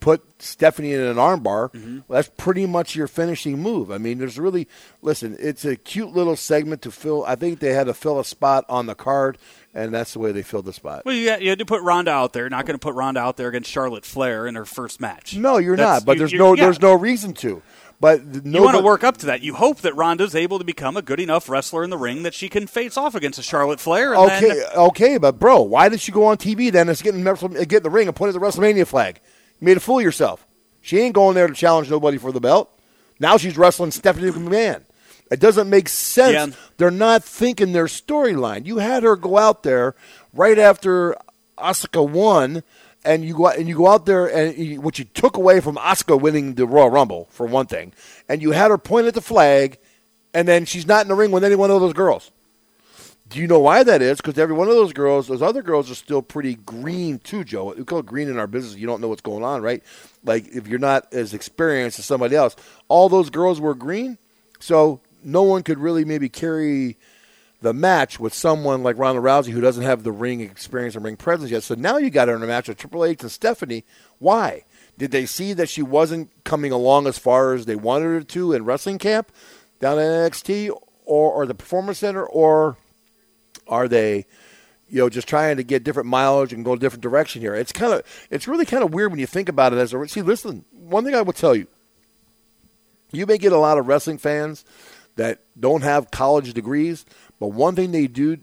put Stephanie in an armbar. Mm-hmm. Well, that's pretty much your finishing move. I mean, there's really listen. It's a cute little segment to fill. I think they had to fill a spot on the card, and that's the way they filled the spot. Well, you, got, you had to put Ronda out there. Not going to put Ronda out there against Charlotte Flair in her first match. No, you're That's- not. But you- there's no yeah. there's no reason to. But th- You want to work up to that. You hope that Ronda's able to become a good enough wrestler in the ring that she can face off against a Charlotte Flair. And Okay, then, okay, but bro, why did she go on TV then? and get in, get in the ring and point at the WrestleMania flag. You made a fool of yourself. She ain't going there to challenge nobody for the belt. Now she's wrestling Stephanie McMahon. It doesn't make sense. Yeah. They're not thinking their storyline. You had her go out there right after Asuka won and you go out, and you go out there and you, what you took away from Asuka winning the Royal Rumble for one thing, and you had her point at the flag, and then she's not in the ring with any one of those girls. Do you know why that is? Because every one of those girls, those other girls are still pretty green too, Joe. We call it green in our business. You don't know what's going on, right? Like if you're not as experienced as somebody else, all those girls were green, so no one could really maybe carry the match with someone like Ronda Rousey who doesn't have the ring experience and ring presence yet. So now you got her in a match with Triple H and Stephanie. Why? Did they see that she wasn't coming along as far as they wanted her to in wrestling camp down at NXT or, or the Performance Center, or are they, you know, just trying to get different mileage and go a different direction here? It's kind of, it's really kind of weird when you think about it. As a see, listen, one thing I will tell you, you may get a lot of wrestling fans that don't have college degrees, but one thing they do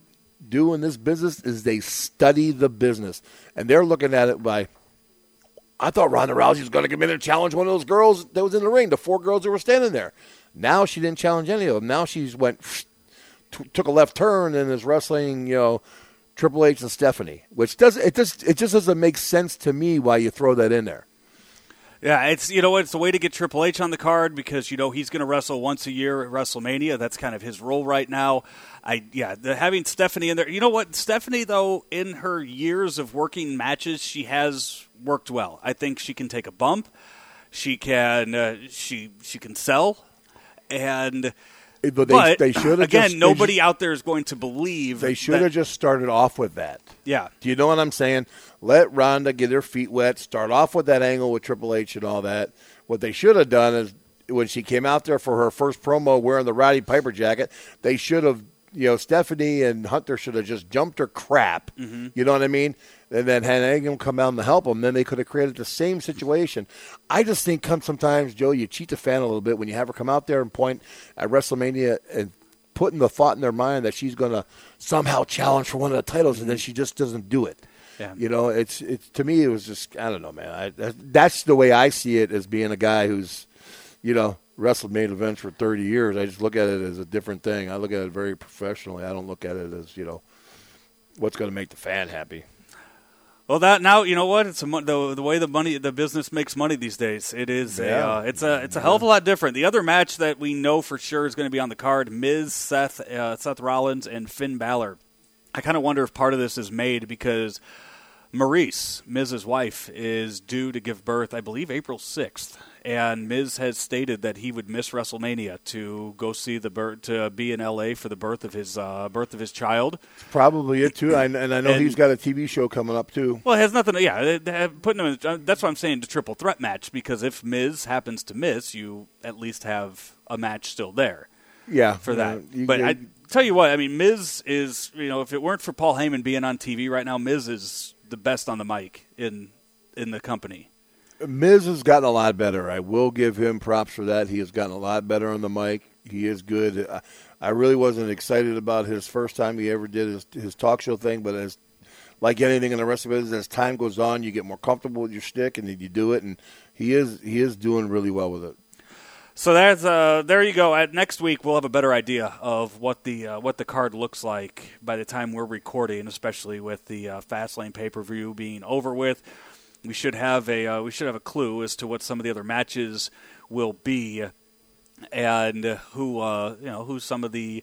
do in this business is they study the business, and they're looking at it by. I thought Ronda Rousey was going to come in and challenge one of those girls that was in the ring, the four girls that were standing there. Now she didn't challenge any of them. Now she's went t- took a left turn and is wrestling, you know, Triple H and Stephanie, which does it just it just doesn't make sense to me why you throw that in there. Yeah, it's you know it's a way to get Triple H on the card because you know he's going to wrestle once a year at WrestleMania. That's kind of his role right now. I yeah, the, having Stephanie in there. You know what, Stephanie though, in her years of working matches, she has worked well. I think she can take a bump. She can uh, she she can sell, and they, but they should have again, just, nobody out there is going to believe They should that- have just started off with that. yeah. Do you know what I'm saying? Let Ronda get her feet wet. Start off with that angle with Triple H and all that. What they should have done is when she came out there for her first promo wearing the Roddy Piper jacket, they should have, you know, Stephanie and Hunter should have just jumped her crap. Mm-hmm. You know what I mean? And then had Angle come out and help them. Then they could have created the same situation. I just think come sometimes, Joe, you cheat the fan a little bit when you have her come out there and point at WrestleMania and putting the thought in their mind that she's going to somehow challenge for one of the titles, and then she just doesn't do it. Yeah. You know, it's it's to me it was just I don't know, man. I, that's the way I see it as being a guy who's, you know, wrestled main events for 30 years. I just look at it as a different thing. I look at it very professionally. I don't look at it as you know, what's going to make the fan happy. Well, that now you know what it's a, the the way the money the business makes money these days. It is a uh, it's a it's a hell of a lot different. The other match that we know for sure is going to be on the card: Miz, Seth, uh, Seth Rollins, and Finn Balor. I kind of wonder if part of this is made because Maryse, Miz's wife, is due to give birth, I believe, April sixth, and Miz has stated that he would miss WrestleMania to go see the birth to be in L.A. for the birth of his uh, birth of his child. Probably it too. I, and I know And- he's got a TV show coming up too. Well, it has nothing. To, yeah, putting him. In, uh, that's why I'm saying the triple threat match because if Miz happens to miss, you at least have a match still there Yeah, for that. you- but you- I tell you what, I mean, Miz is. You know, if it weren't for Paul Heyman being on TV right now, Miz is the best on the mic in in the company. Miz has gotten a lot better. I will give him props for that. He has gotten a lot better on the mic. He is good. I, I really wasn't excited about his first time he ever did his, his talk show thing, but as like anything in the rest of it, as time goes on, you get more comfortable with your stick, and then you do it. And he is he is doing really well with it. So that's uh, there you go. At next week, we'll have a better idea of what the uh, what the card looks like by the time we're recording, especially with the uh, Fastlane pay per view being over with. We should have a uh, we should have a clue as to what some of the other matches will be, and who uh, you know who some of the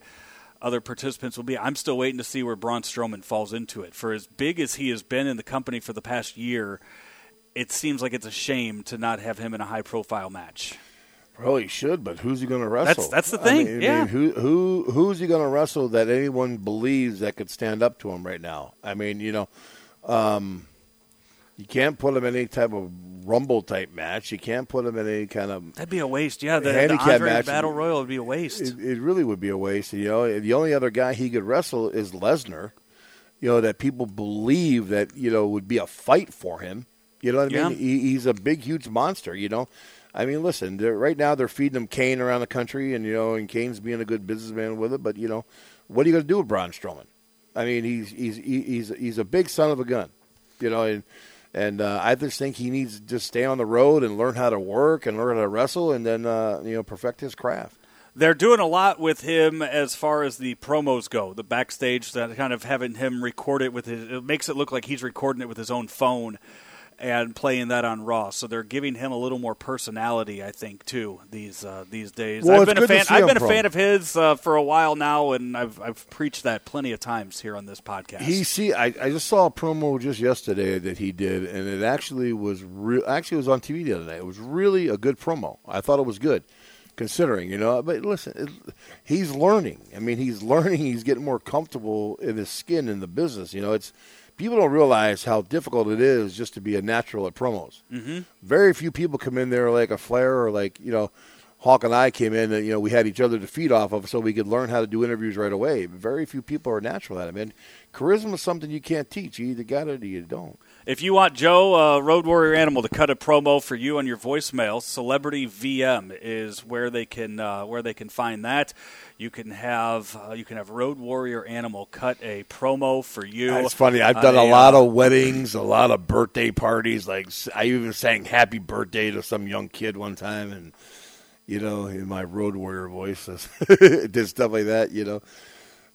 other participants will be. I'm still waiting to see where Braun Strowman falls into it. For as big as he has been in the company for the past year, it seems like it's a shame to not have him in a high profile match. Well, he should, but who's he going to wrestle? that's the I thing, mean- I mean, who who who's he going to wrestle that anyone believes that could stand up to him right now? I mean, you know, um, you can't put him in any type of rumble type match. You can't put him in any kind of. That'd be a waste. Yeah, the, the handicap Andre match- Battle Royal would be a waste. It, it really would be a waste. You know, the only other guy he could wrestle is Lesnar. You know that people believe that you know would be a fight for him. You know what I Yeah. mean? He, he's a big, huge monster. You know, I mean, listen. Right now they're feeding him Kane around the country, and you know, and Kane's being a good businessman with it. But you know, what are you going to do with Braun Strowman? I mean, he's he's he's he's a big son of a gun. You know, and and uh, I just think he needs to just stay on the road and learn how to work and learn how to wrestle, and then uh, you know, perfect his craft. They're doing a lot with him as far as the promos go. The backstage, that kind of having him record it with his, it makes it look like he's recording it with his own phone. And playing that on Raw. So they're giving him a little more personality, I think, too these uh, these days. Well, I've been a fan. I've been a fan of his uh, for a while now, and I've I've preached that plenty of times here on this podcast. He see, I, I just saw a promo just yesterday that he did, and it actually was real. Actually, it was on TV the other night. It was really a good promo. I thought it was good, considering you know. But listen, it, he's learning. I mean, he's learning. He's getting more comfortable in his skin in the business. You know, it's people don't realize how difficult it is just to be a natural at promos. Mm-hmm. Very few people come in there like a Flair or like you know. Hawk and I came in, and you know we had each other to feed off of, so we could learn how to do interviews right away. Very few people are natural at it, man. Charisma is something you can't teach. You either got it or you don't. If you want Joe, uh, Road Warrior Animal, to cut a promo for you on your voicemail, Celebrity VM is where they can uh, where they can find that. You can have uh, you can have Road Warrior Animal cut a promo for you. It's funny. I've done a a, lot uh, of weddings, a lot of birthday parties. Like I even sang "Happy Birthday" to some young kid one time, and you know, in my road warrior voice, did stuff like that. You know,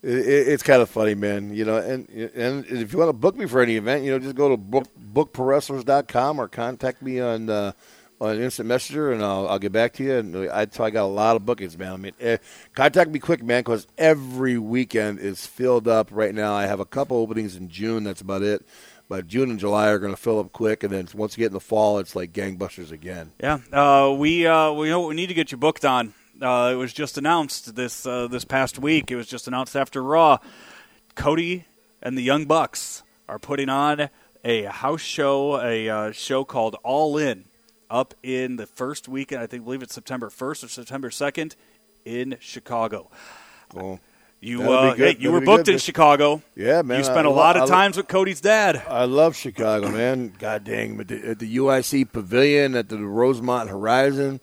it, it, it's kind of funny, man. You know, and and if you want to book me for any event, you know, just go to book bookprowrestlers.com or contact me on. Uh, on instant messenger, and I'll, I'll get back to you. And I, I got a lot of bookings, man. I mean, eh, contact me quick, man, because every weekend is filled up right now. I have a couple openings in June. That's about it. But June and July are going to fill up quick, and then once you get in the fall, it's like gangbusters again. Yeah, uh, we uh, we know what we need to get you booked on. Uh, it was just announced this uh, this past week. It was just announced after Raw. Cody and the Young Bucks are putting on a house show, a uh, show called All In, up in the first weekend. I think believe it's September first or September second in Chicago. Cool. You uh, hey, you That'll were booked good. in Chicago. Yeah, man. You spent I a lot lo- of I times with Cody's dad. I love Chicago, man. God dang, at the, at the UIC Pavilion, at the Rosemont Horizon,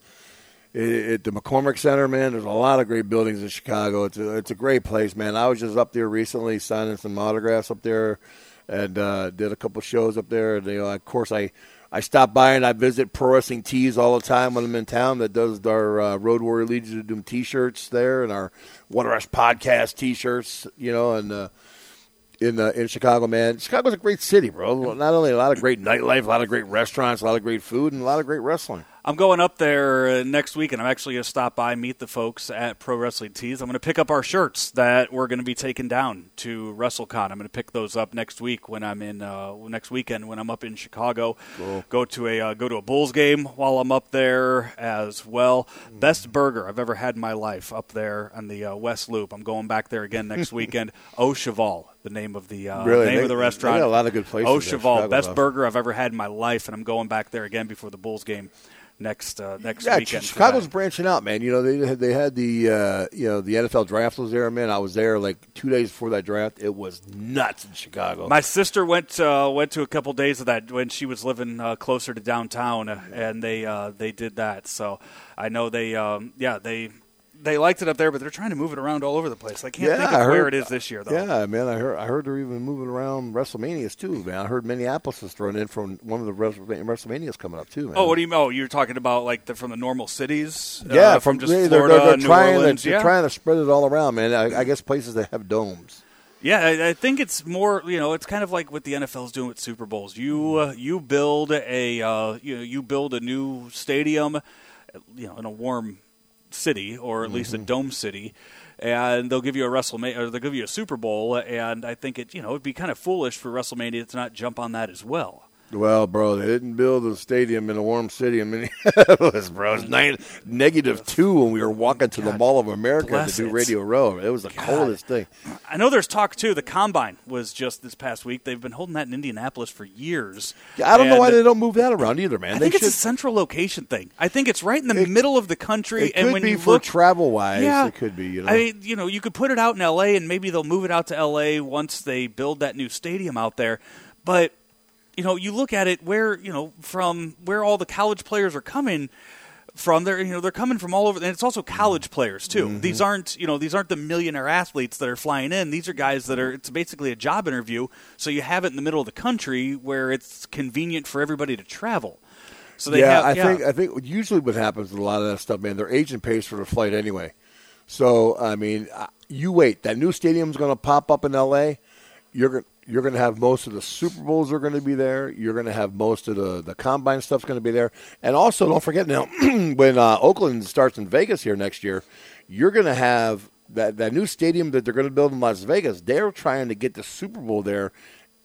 at the McCormick Center, man. There's a lot of great buildings in Chicago. It's a, it's a great place, man. I was just up there recently, signing some autographs up there, and uh, did a couple shows up there. And, you know, of course, I I stop by and I visit Pro Wrestling Tees all the time when I'm in town. That does our uh, Road Warrior Legion of Doom T-shirts there, and our One Rush podcast T-shirts, you know, and. Uh, in uh, in Chicago, man. Chicago's a great city, bro. Not only a lot of great nightlife, a lot of great restaurants, a lot of great food, and a lot of great wrestling. I'm going up there uh, next week, and I'm actually going to stop by, meet the folks at Pro Wrestling Tees. I'm going to pick up our shirts that we're going to be taking down to WrestleCon. I'm going to pick those up next week when I'm in uh, next weekend when I'm up in Chicago. Go to a uh, go to a Bulls game while I'm up there as well. Best burger I've ever had in my life up there on the uh, West Loop. I'm going back there again next weekend. Au Cheval, the name of the uh, Really? name They- of the restaurant. a lot of good places Au. Cheval, best burger I've ever had in my life, and I'm going back there again before the Bulls game next uh, next Yeah, weekend. Chicago's branching out, man. You know they had they had the uh, you know the NFL draft was there, man. I was there like two days before that draft. It was nuts in Chicago. My sister went uh, went to a couple days of that when she was living uh, closer to downtown, uh, and they uh, they did that. So I know they um, yeah they they liked it up there, but they're trying to move it around all over the place. I can't yeah, think of heard, where it is this year though. Yeah, man, I heard I heard they're even moving around WrestleManias too, man. I heard Minneapolis is thrown in from one of the WrestleManias coming up too, man. Oh, what do you? Oh, you're talking about like the, from the normal cities? uh, Yeah, from, just they're, Florida, they're, they're New trying Orleans. to yeah, they're trying to spread it all around, man. I, I guess places that have domes. Yeah, I, I think it's more. You know, it's kind of like what the NFL's doing with Super Bowls. You uh, you build a uh, you know, you build a new stadium, you know, in a warm city or at least a mm-hmm. dome city, and they'll give you a WrestleMania or they'll give you a Super Bowl. And I think it you know it'd be kind of foolish for WrestleMania to not jump on that as well. Well, bro, they didn't build a stadium in a warm city in Minneapolis, bro. It was nine, negative two when we were walking to the Mall of America to do it. Radio Row. It was the coldest thing. I know there's talk too. The combine was just this past week. They've been holding that in Indianapolis for years. Yeah, I don't know why they don't move that around either, man. I they think it's should. a central location thing. I think it's right in the It- middle of the country. it and could when be you for look, travel wise. yeah, It could be. You know, I mean, you know, you could put it out in L.A. and maybe they'll move it out to L.A. once they build that new stadium out there. But you know, you look at it where you know from where all the college players are coming from. They're you know they're coming from all over, and it's also college players too. Mm-hmm. These aren't you know these aren't the millionaire athletes that are flying in. These are guys that are it's basically a job interview. So you have it in the middle of the country where it's convenient for everybody to travel. So they yeah, have, I yeah. think I think usually what happens with a lot of that stuff, man, their agent pays for the flight anyway. So I mean, you wait. That new stadium's going to pop up in L.A. You're going. You're going to have most of the Super Bowls are going to be there. You're going to have most of the the combine stuff's going to be there. And also, don't forget now when uh, Oakland starts in Vegas here next year, you're going to have that that new stadium that they're going to build in Las Vegas. They're trying to get the Super Bowl there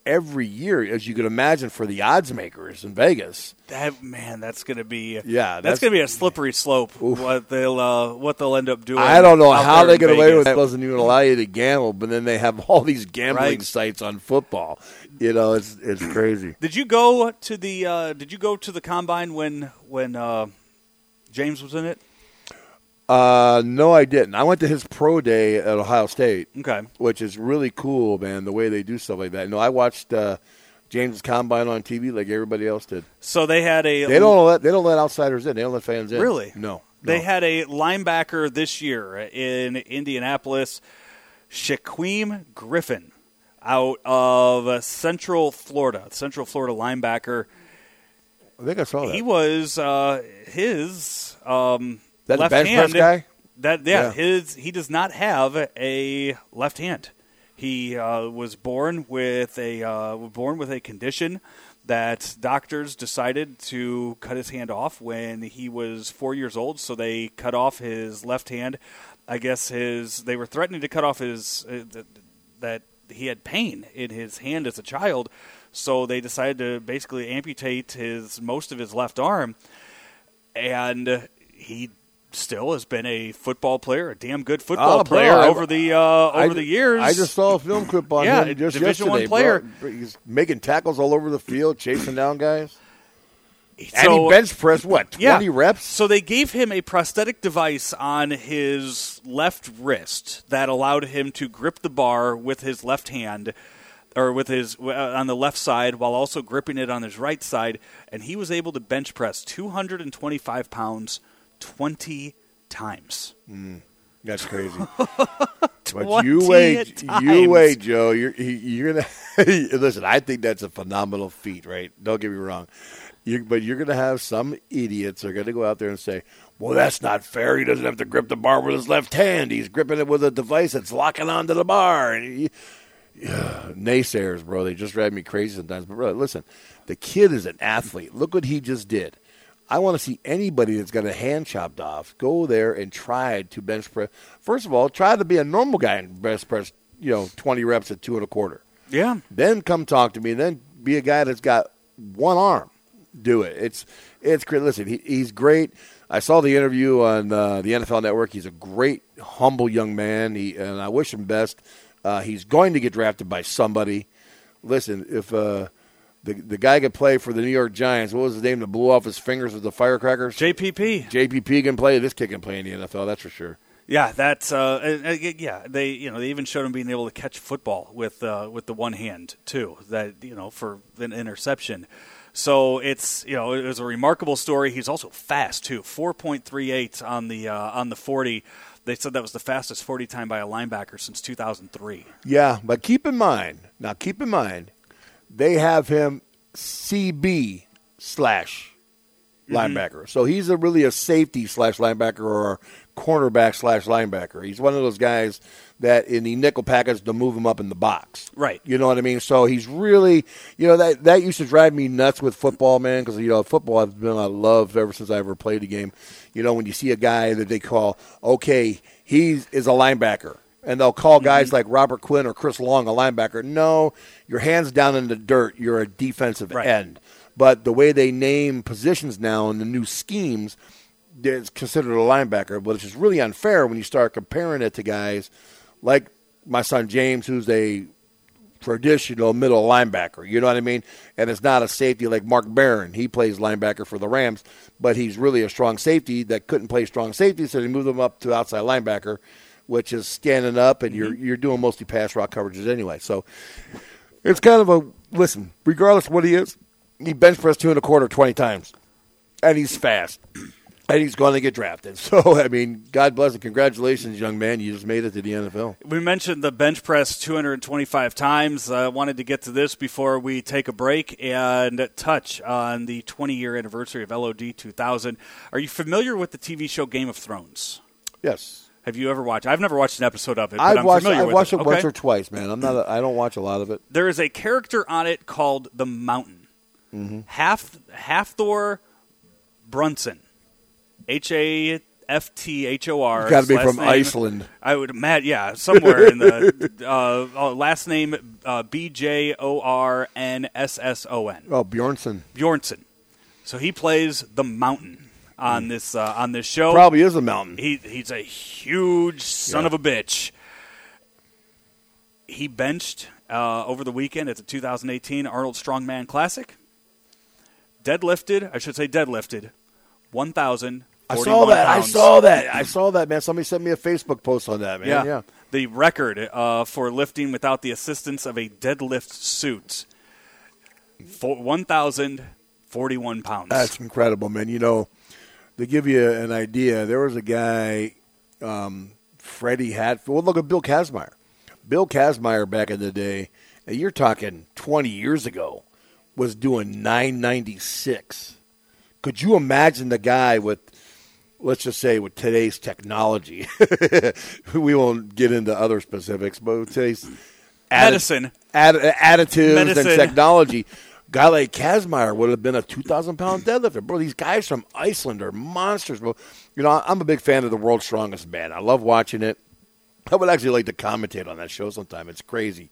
every year, as you can imagine, for the odds makers in Vegas. That man, that's going to be Yeah, that's, that's- going to be a slippery slope. What they'll uh, what they'll end up doing. I don't know how they get away with it. Doesn't even allow you to gamble, but then they have all these gambling Right. sites on football. You know, it's it's crazy. Did you go to the uh, Did you go to the combine when when uh, James was in it? Uh, no, I didn't. I went to his pro day at Ohio State, Okay. which is really cool, man. The way they do stuff like that. No, I watched uh, James' combine on TV like everybody else did. So they had a They don't let they don't let outsiders in. They don't let fans in. Really? No. They no. had a linebacker this year in Indianapolis, Shaquem Griffin, out of Central Florida. Central Florida linebacker. I think I saw that. He was uh, his um, that left bench hand. guy. That yeah, Yeah. his he does not have a left hand. He uh, was born with a uh, born with a condition that doctors decided to cut his hand off when he was four years old. So they cut off his left hand. I guess his they were threatening to cut off his uh, th- that he had pain in his hand as a child. So they decided to basically amputate his most of his left arm and he still has been a football player, a damn good football Oh, bro, player I- over the uh, over I- the years. I just saw a film clip on Yeah, him just Division yesterday. One player. bro. He's making tackles all over the field, chasing down guys. and he bench pressed what yeah. twenty reps? So they gave him a prosthetic device on his left wrist that allowed him to grip the bar with his left hand or with his uh, on the left side while also gripping it on his right side and he was able to bench press 225 pounds 20 times. Mm, that's crazy. but you wait, times. you wait, Joe. You're you're gonna listen. I think that's a phenomenal feat, right? Don't get me wrong. You, but you're gonna have some idiots are gonna go out there and say, "Well, that's not fair. He doesn't have to grip the bar with his left hand. He's gripping it with a device that's locking onto the bar." And he, yeah, naysayers, bro. They just drive me crazy sometimes. But bro, listen, the kid is an athlete. Look what he just did. I want to see anybody that's got a hand chopped off go there and try to bench press. First of all, try to be a normal guy and bench press, you know, twenty reps at two and a quarter. Yeah. Then come talk to me. Then be a guy that's got one arm. Do it. It's it's great. Listen, he, he's great. I saw the interview on uh, the NFL Network. He's a great, humble young man. He and I wish him best. Uh, he's going to get drafted by somebody. Listen, if uh, the the guy could play for the New York Giants, what was his name that blew off his fingers with the firecrackers? JPP. JPP can play. This kid can play in the NFL. That's for sure. Yeah, that's uh, uh, uh, yeah. They you know they even showed him being able to catch football with uh, with the one hand too. That you know for an interception. So it's you know it was a remarkable story. He's also fast too. Four point three eight on the uh, on the forty. They said that was the fastest forty time by a linebacker since two thousand three. Yeah, but keep in mind now. Keep in mind, they have him CB slash mm-hmm. linebacker. So he's a really a safety slash linebacker or a cornerback slash linebacker. He's one of those guys that in the nickel package to move him up in the box. Right. You know what I mean? So he's really, you know, that that used to drive me nuts with football, man, because you know football has been I love ever since I ever played a game. You know, when you see a guy that they call okay, he is a linebacker. And they'll call mm-hmm. guys like Robert Quinn or Chris Long a linebacker. No, your hands down in the dirt. You're a defensive Right. end. But the way they name positions now in the new schemes, it's considered a linebacker. But it's just really unfair when you start comparing it to guys like my son James, who's a traditional middle linebacker. You know what I mean? And it's not a safety like Mark Barron. He plays linebacker for the Rams, but he's really a strong safety that couldn't play strong safety, so they moved him up to outside linebacker, which is standing up, and you're mm-hmm. you're doing mostly pass rock coverages anyway. So it's kind of a listen. Regardless of what he is, he bench pressed two and a quarter twenty times, and he's fast. And he's going to get drafted. So, I mean, God bless and congratulations, young man. You just made it to the NFL. We mentioned the bench press 225 times. I wanted to get to this before we take a break and touch on the 20 year anniversary of LOD 2000. Are you familiar with the TV show Game of Thrones? Yes. Have you ever watched? I've never watched an episode of it. I've I'm watched. I've watched it, it. once Okay. or twice, man. I'm not. A, I don't watch a lot of it. there is a character on it called the Mountain. Mm-hmm. Hafthor Brunson, H A F T H O R. Got to be from name- Iceland. I would Matt. yeah, somewhere in the uh, uh, last name uh, B J O R N S S O N Oh, Bjornson. Bjornson. So he plays the Mountain on this uh, on this show. probably is a mountain. He he's a huge son Yeah. of a bitch. He benched uh, over the weekend at the 2018 Arnold Strongman Classic. Deadlifted, I should say deadlifted, 1,000. I saw that. I saw that. I saw that, man. Somebody sent me a Facebook post on that, man. Yeah. Yeah. The record uh, for lifting without the assistance of a deadlift suit. For 1,041 pounds. That's incredible, man. You know, to give you an idea, there was a guy, um, Freddie Hatfield. Well, look at Bill Kazmaier. Bill Kazmaier back in the day, you're talking 20 years ago, was doing 996. Could you imagine the guy with, let's just say, with today's technology? we won't get into other specifics, but with today's Medicine. atti- additives Medicine. and technology. Guy like Kazmaier would have been a 2,000 pound deadlifter. Bro, these guys from Iceland are monsters, bro. You know, I'm a big fan of the World's Strongest Man. I love watching it. I would actually like to commentate on that show sometime. It's crazy.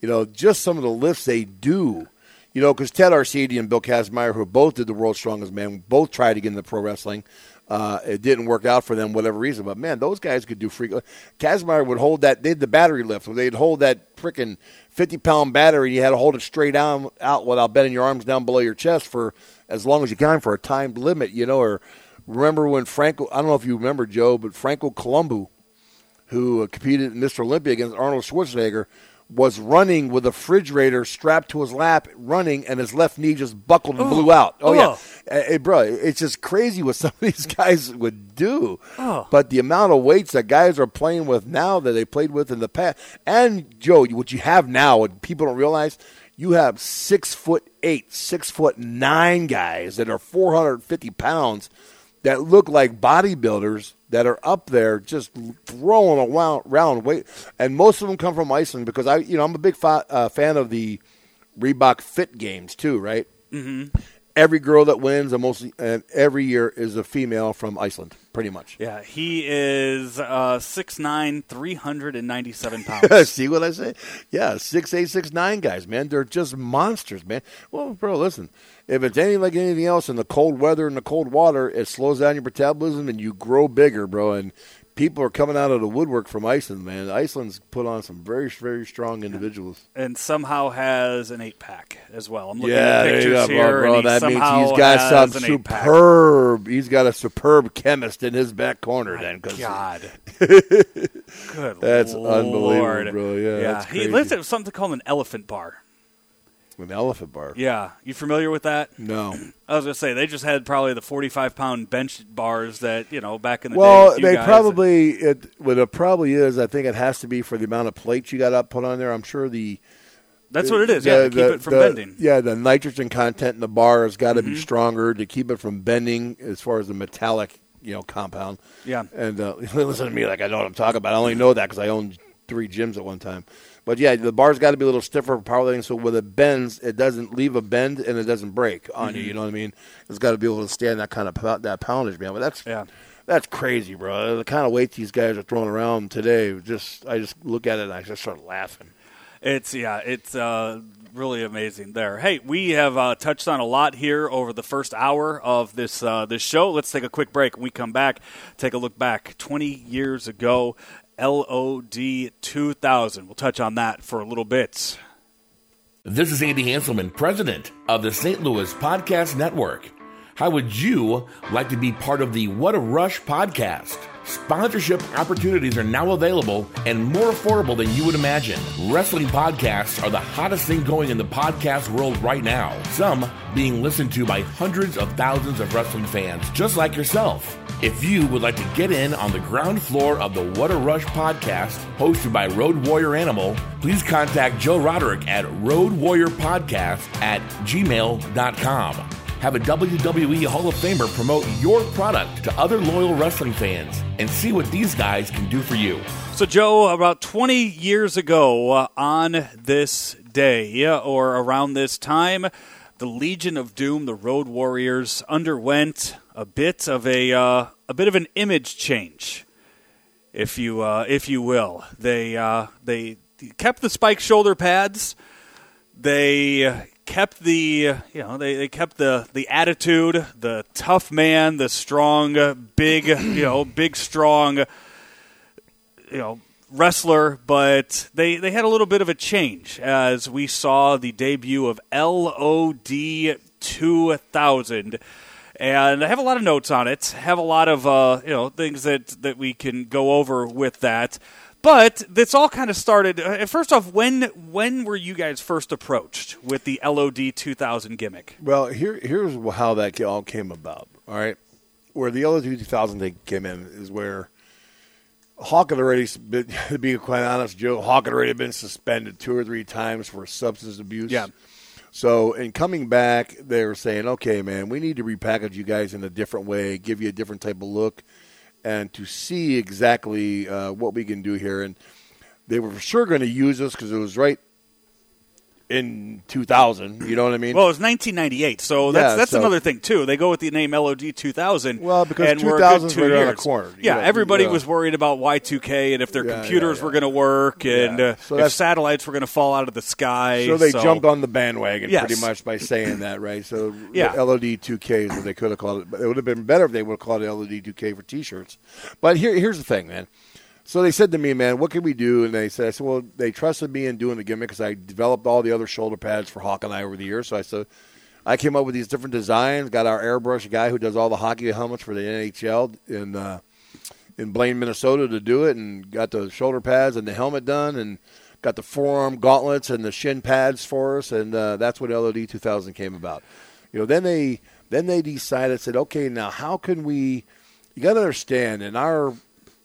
You know, just some of the lifts they do. You know, because Ted Arcidi and Bill Kazmaier, who both did the World's Strongest Man, both tried to get into pro wrestling. Uh, it didn't work out for them, whatever reason. But man, those guys could do freak. Kazmaier would hold that. They did the battery lift. They'd hold that freaking fifty pound battery. You had to hold it straight down out without bending your arms down below your chest for as long as you can for a timed limit. You know, or remember when Franco? I don't know if you remember Joe, but Franco Columbu who competed in Mr. Olympia against Arnold Schwarzenegger, was running with a refrigerator strapped to his lap, running, and his left knee just buckled and blew oh. out. Oh, yeah. Oh. Hey, bro, it's just crazy what some of these guys would do. Oh. But the amount of weights that guys are playing with now that they played with in the past. And, Joe, what you have now, what people don't realize, you have six foot eight, six foot nine guys that are 450 pounds that look like bodybuilders that are up there just throwing around, weight, and most of them come from Iceland because I, you know, I'm a big fa- uh, fan of the Reebok Fit Games too, right? Mm-hmm. Every girl that wins, and mostly, and every year is a female from Iceland, pretty much. Yeah, he is uh, 6'9", 397 pounds. See what I say? Yeah, six eight six nine guys, man. They're just monsters, man. Well, bro, listen. If it's anything like anything else in the cold weather and the cold water, it slows down your metabolism and you grow bigger, bro. And people are coming out of the woodwork from Iceland, man. Iceland's put on some very, very strong individuals. and somehow has an eight pack as well. I'm looking yeah, at pictures go, here, bro. bro. That means he's got some superb. He's got a superb chemist in his back corner. then, 'cause- God, good That's Lord. unbelievable, bro. Yeah, yeah. he crazy. listed something called an elephant bar. An elephant bar. Yeah, you familiar with that? No. I was gonna say they just had probably the 45 pound bench bars that you know back in the day. Well, they probably it what it probably is. I think it has to be for the amount of plates you got up put on there. I'm sure the That's what it is. the- Yeah, to keep the- it from the- bending. Yeah, the nitrogen content in the bar has got to Mm-hmm. be stronger to keep it from bending as far as the metallic you know compound. Yeah. and uh, listen to me like I know what I'm talking about. I only know that because I owned three gyms at one time. But yeah, the bar's got to be a little stiffer for powerlifting, so when it bends, it doesn't leave a bend and it doesn't break on Mm-hmm. you. You know what I mean? It's got to be able to stand that kind of that poundage, man. But that's Yeah. that's crazy, bro. The kind of weight these guys are throwing around today, just I just look at it and I just start laughing. It's yeah, it's uh, really amazing there. Hey, we have uh, touched on a lot here over the first hour of this uh, this show. Let's take a quick break. When we come back, take a look back 20 years ago, LOD 2000. We'll touch on that for a little bit. This is Andy Hanselman, president of the St. Louis Podcast Network. How would you like to be part of the What a Rush podcast? Sponsorship opportunities are now available and more affordable than you would imagine. Wrestling podcasts are the hottest thing going in the podcast world right now, some being listened to by hundreds of thousands of wrestling fans just like yourself. If you would like to get in on the ground floor of the What a Rush podcast, hosted by Road Warrior Animal, please contact Joe Roderick at Road Warrior Podcast at gmail.com. Have a WWE Hall of Famer promote your product to other loyal wrestling fans and see what these guys can do for you. So, Joe, about 20 years ago uh, on this day, or around this time, the Legion of Doom, the Road Warriors, underwent a bit of a uh, a bit of an image change, if you uh, if you will. They uh, they kept the spike shoulder pads. They kept the you know they, they kept the the attitude, the tough man, the strong, big you know big strong you know wrestler, but they, they had a little bit of a change as we saw the debut of LOD 2000. And I have a lot of notes on it. Have a lot of uh, you know things that, that we can go over with that. But this all kind of started. Uh, first off, when when were you guys first approached with the LOD 2000 gimmick? Well, here here's how that all came about. All right, where the LOD 2000 thing came in is where Hawk had already, been, to be quite honest, Joe, Hawk had already been suspended two or three times for substance abuse. Yeah. So, in coming back, they were saying, okay, man, we need to repackage you guys in a different way, give you a different type of look, and to see exactly uh, what we can do here. And they were for sure going to use us because it was right in 2000. You know what I mean? Well, it was 1998, so that's Yeah, that's so- another thing too. They go with the name LOD 2000. Well, because and we're a 2000 two right the years. corner. Yeah, know, everybody was worried about Y2K and if their Yeah, computers yeah, were going to work and uh, So if satellites were going to fall out of the sky. So they jumped on the bandwagon Yes. pretty much by saying that, right? So Yeah. the LOD 2K is what they could have called it. But it would have been better if they would have called it LOD 2K for T-shirts. But here, here's the thing, man. So they said to me, man, what can we do? And they said, I said, well, they trusted me in doing the gimmick because I developed all the other shoulder pads for Hawk and I over the years. So I said, I came up with these different designs. Got our airbrush guy who does all the hockey helmets for the NHL in uh, in Blaine, Minnesota, to do it, and got the shoulder pads and the helmet done, and got the forearm gauntlets and the shin pads for us, and uh, that's what LOD 2000 came about. You know, then they then they decided said, okay, now how can we? You got to understand in our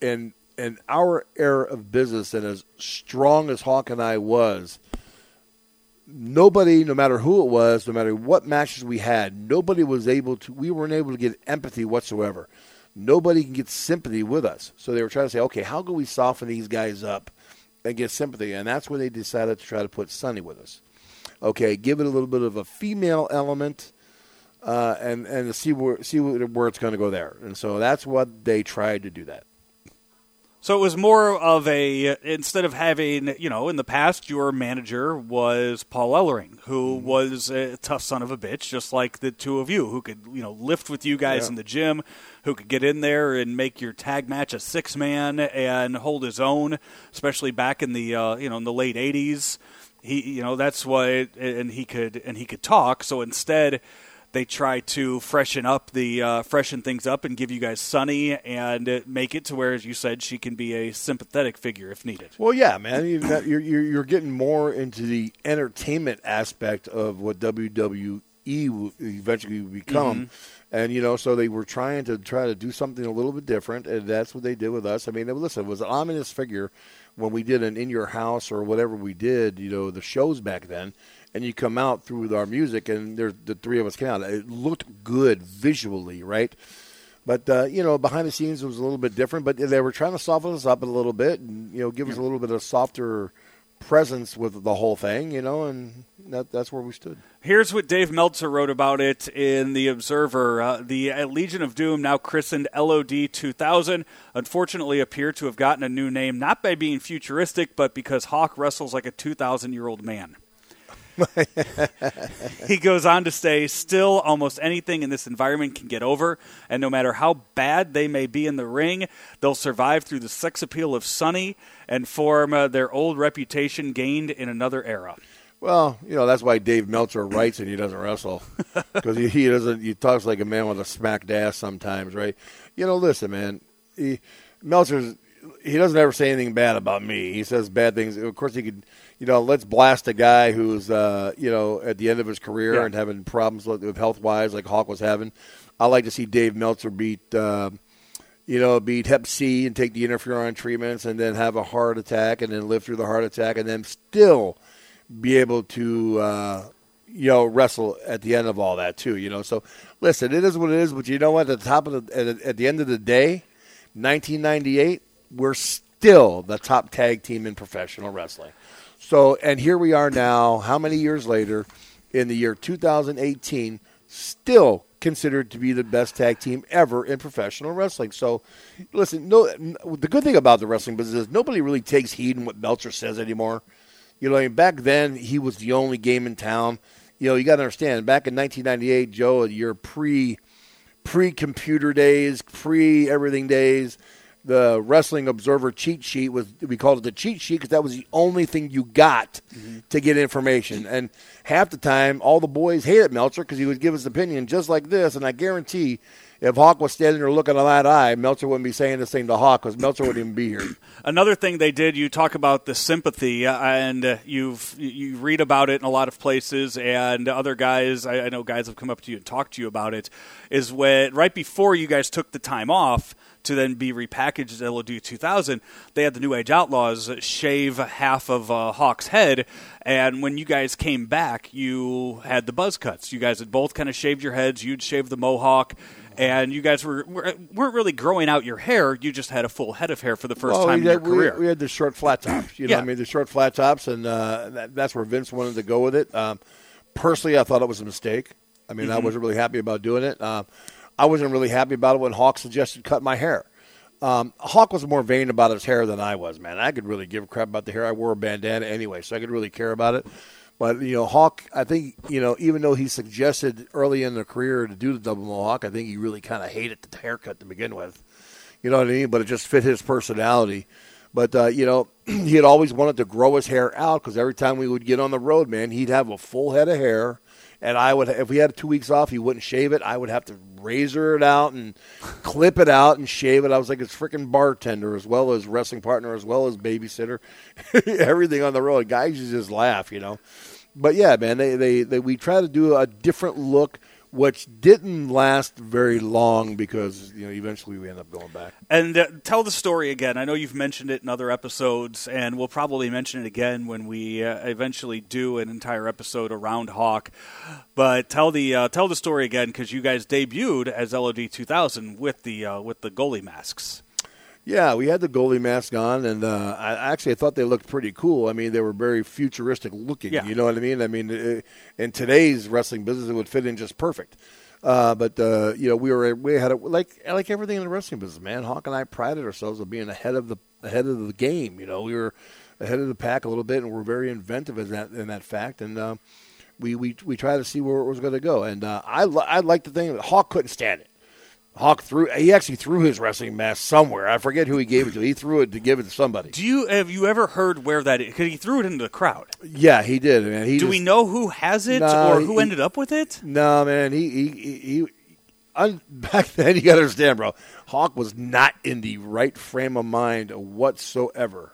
in in our era of business, and as strong as Hawk and I was, nobody, no matter who it was, no matter what matches we had, nobody was able to. We weren't able to get empathy whatsoever. Nobody can get sympathy with us. So they were trying to say, okay, how can we soften these guys up and get sympathy? And that's when they decided to try to put Sunny with us. Okay, give it a little bit of a female element. Uh, and and see where see where, where it's going to go there, and so that's what they tried to do that. So it was more of a instead of having you know in the past your manager was Paul Ellering, who Mm-hmm. was a tough son of a bitch, just like the two of you, who could you know lift with you guys Yeah. in the gym, who could get in there and make your tag match a six man and hold his own, especially back in the uh, you know in the late '80s. He you know that's why and he could and he could talk. So instead they try to freshen up the uh, freshen things up and give you guys Sunny and make it to where, as you said, she can be a sympathetic figure if needed. Well, yeah, man, you've got, you're, you're you're getting more into the entertainment aspect of what WWE eventually will become, and you know, so they were trying to try to do something a little bit different, and that's what they did with us. I mean, listen, it was an ominous figure when we did an in your house or whatever we did, you know, the shows back then. And you come out through our music, and there's the three of us came out. It looked good visually, right? But uh, you know, behind the scenes it was a little bit different. But they were trying to soften us up a little bit, and you know, give us a little bit of softer presence with the whole thing. You know, and that, that's where we stood. Here's what Dave Meltzer wrote about it in The Observer. Uh, the uh, Legion of Doom, now christened LOD 2000, unfortunately appear to have gotten a new name not by being futuristic, but because Hawk wrestles like a 2,000 year old man. he goes on to say, still, almost anything in this environment can get over, and no matter how bad they may be in the ring, they'll survive through the sex appeal of Sunny and form uh, their old reputation gained in another era. Well, you know that's why Dave Meltzer writes and he doesn't wrestle because he, he doesn't. He talks like a man with a smacked ass sometimes, right? You know, listen, man. He, Meltzer's he doesn't ever say anything bad about me. He says bad things. Of course, he could. You know, let's blast a guy who's uh, you know at the end of his career Yeah. and having problems with, with health wise, like Hawk was having. I like to see Dave Meltzer beat. Uh, you know, beat Hep C and take the interferon treatments, and then have a heart attack, and then live through the heart attack, and then still be able to uh, you know, wrestle at the end of all that too. You know, so listen, it is what it is. But you know what? At the top of the at, at the end of the day, 1998, we're still the top tag team in professional wrestling. So, and here we are now. How many years later? In the year 2018, still considered to be the best tag team ever in professional wrestling. So, listen, no, the good thing about the wrestling business is nobody really takes heed in what Meltzer says anymore. You know, back then he was the only game in town. You know, you got to understand. Back in 1998, Joe, your pre pre computer days, pre everything days, the Wrestling Observer cheat sheet was we called it the cheat sheet because that was the only thing you got mm-hmm. to get information. And half the time, all the boys hated Meltzer because he would give his opinion just like this. And I guarantee if Hawk was standing there looking on that eye, Meltzer wouldn't be saying this thing to Hawk because Meltzer wouldn't even be here. Another thing they did, you talk about the sympathy, uh, and uh, you've you read about it in a lot of places, and other guys, I, I know guys have come up to you and talked to you about it. Is when right before you guys took the time off to then be repackaged as LOD 2000, they had the New Age Outlaws shave half of uh, Hawk's head. And when you guys came back, you had the buzz cuts. You guys had both kind of shaved your heads. You'd shaved the mohawk and you guys were weren't really growing out your hair. You just had a full head of hair for the first well, time in your we, career. We had the short flat tops. You know, yeah. I mean, the short flat tops, and uh, that, that's where Vince wanted to go with it. Um, personally, I thought it was a mistake. I mean, mm-hmm. I wasn't really happy about doing it. Uh, I wasn't really happy about it when Hawk suggested cut my hair. Um, Hawk was more vain about his hair than I was, man. I could really give a crap about the hair. I wore a bandana anyway, so I could really care about it. But you know, Hawk, I think you know, even though he suggested early in the career to do the double mohawk, I think he really kind of hated the haircut to begin with. You know what I mean? But it just fit his personality. But uh, you know, he had always wanted to grow his hair out because every time we would get on the road, man, he'd have a full head of hair, and I would, if we had two weeks off, he wouldn't shave it. I would have to razor it out and clip it out and shave it. I was like his freaking bartender as well as wrestling partner as well as babysitter, everything on the road. Guys just laugh, you know. But yeah, man, they, they, they we try to do a different look which didn't last very long because you know eventually we end up going back. And uh, tell the story again. I know you've mentioned it in other episodes, and we'll probably mention it again when we uh, eventually do an entire episode around Hawk. But tell the uh, tell the story again because you guys debuted as LOD 2000 with the uh, with the goalie masks. Yeah, we had the goalie mask on, and uh, I actually thought they looked pretty cool. I mean, they were very futuristic looking. Yeah. You know what I mean? I mean, it, in today's wrestling business, it would fit in just perfect. Uh, but uh, you know, we were we had a, like like everything in the wrestling business, man. Hawk and I prided ourselves on being ahead of the ahead of the game. You know, we were ahead of the pack a little bit, and we're very inventive in that in that fact. And uh, we we we try to see where it was going to go. And uh, I I like the thing that Hawk couldn't stand it. Hawk threw. He actually threw his wrestling mask somewhere. I forget who he gave it to. He threw it to give it to somebody. Do you have you ever heard where that? Because he threw it into the crowd. Yeah, he did. Man, he do just, we know who has it nah, or who he, ended up with it? No, man. He he he. he un, back then, you got to understand, bro. Hawk was not in the right frame of mind whatsoever.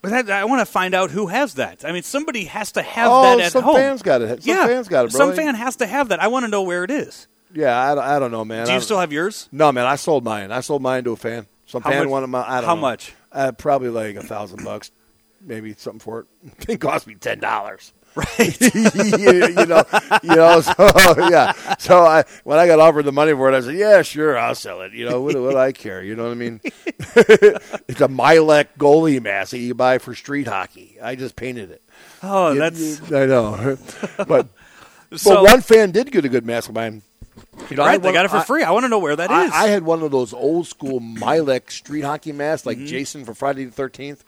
But that, I want to find out who has that. I mean, somebody has to have oh, that at some home. Some fans got it. Some yeah, fans got it, bro. Some fan has to have that. I want to know where it is. Yeah, I, I don't know, man. Do you still have yours? No, man. I sold mine. I sold mine to a fan. Some how fan much, wanted my. I don't how know. much? Uh, probably like a thousand bucks, maybe something for it. it cost me ten dollars. Right. you, you, know, you know. So yeah. So I, when I got offered the money for it, I said, "Yeah, sure, I'll sell it." You know, what, what do I care? You know what I mean? it's a Mylec goalie mask that you buy for street hockey. I just painted it. Oh, you, that's. I know, but. So, but one fan did get a good mask of mine. You know, right, they got it for free. I want to know where that I, is. I had one of those old school Mylec street hockey masks, like mm-hmm. Jason for Friday the Thirteenth.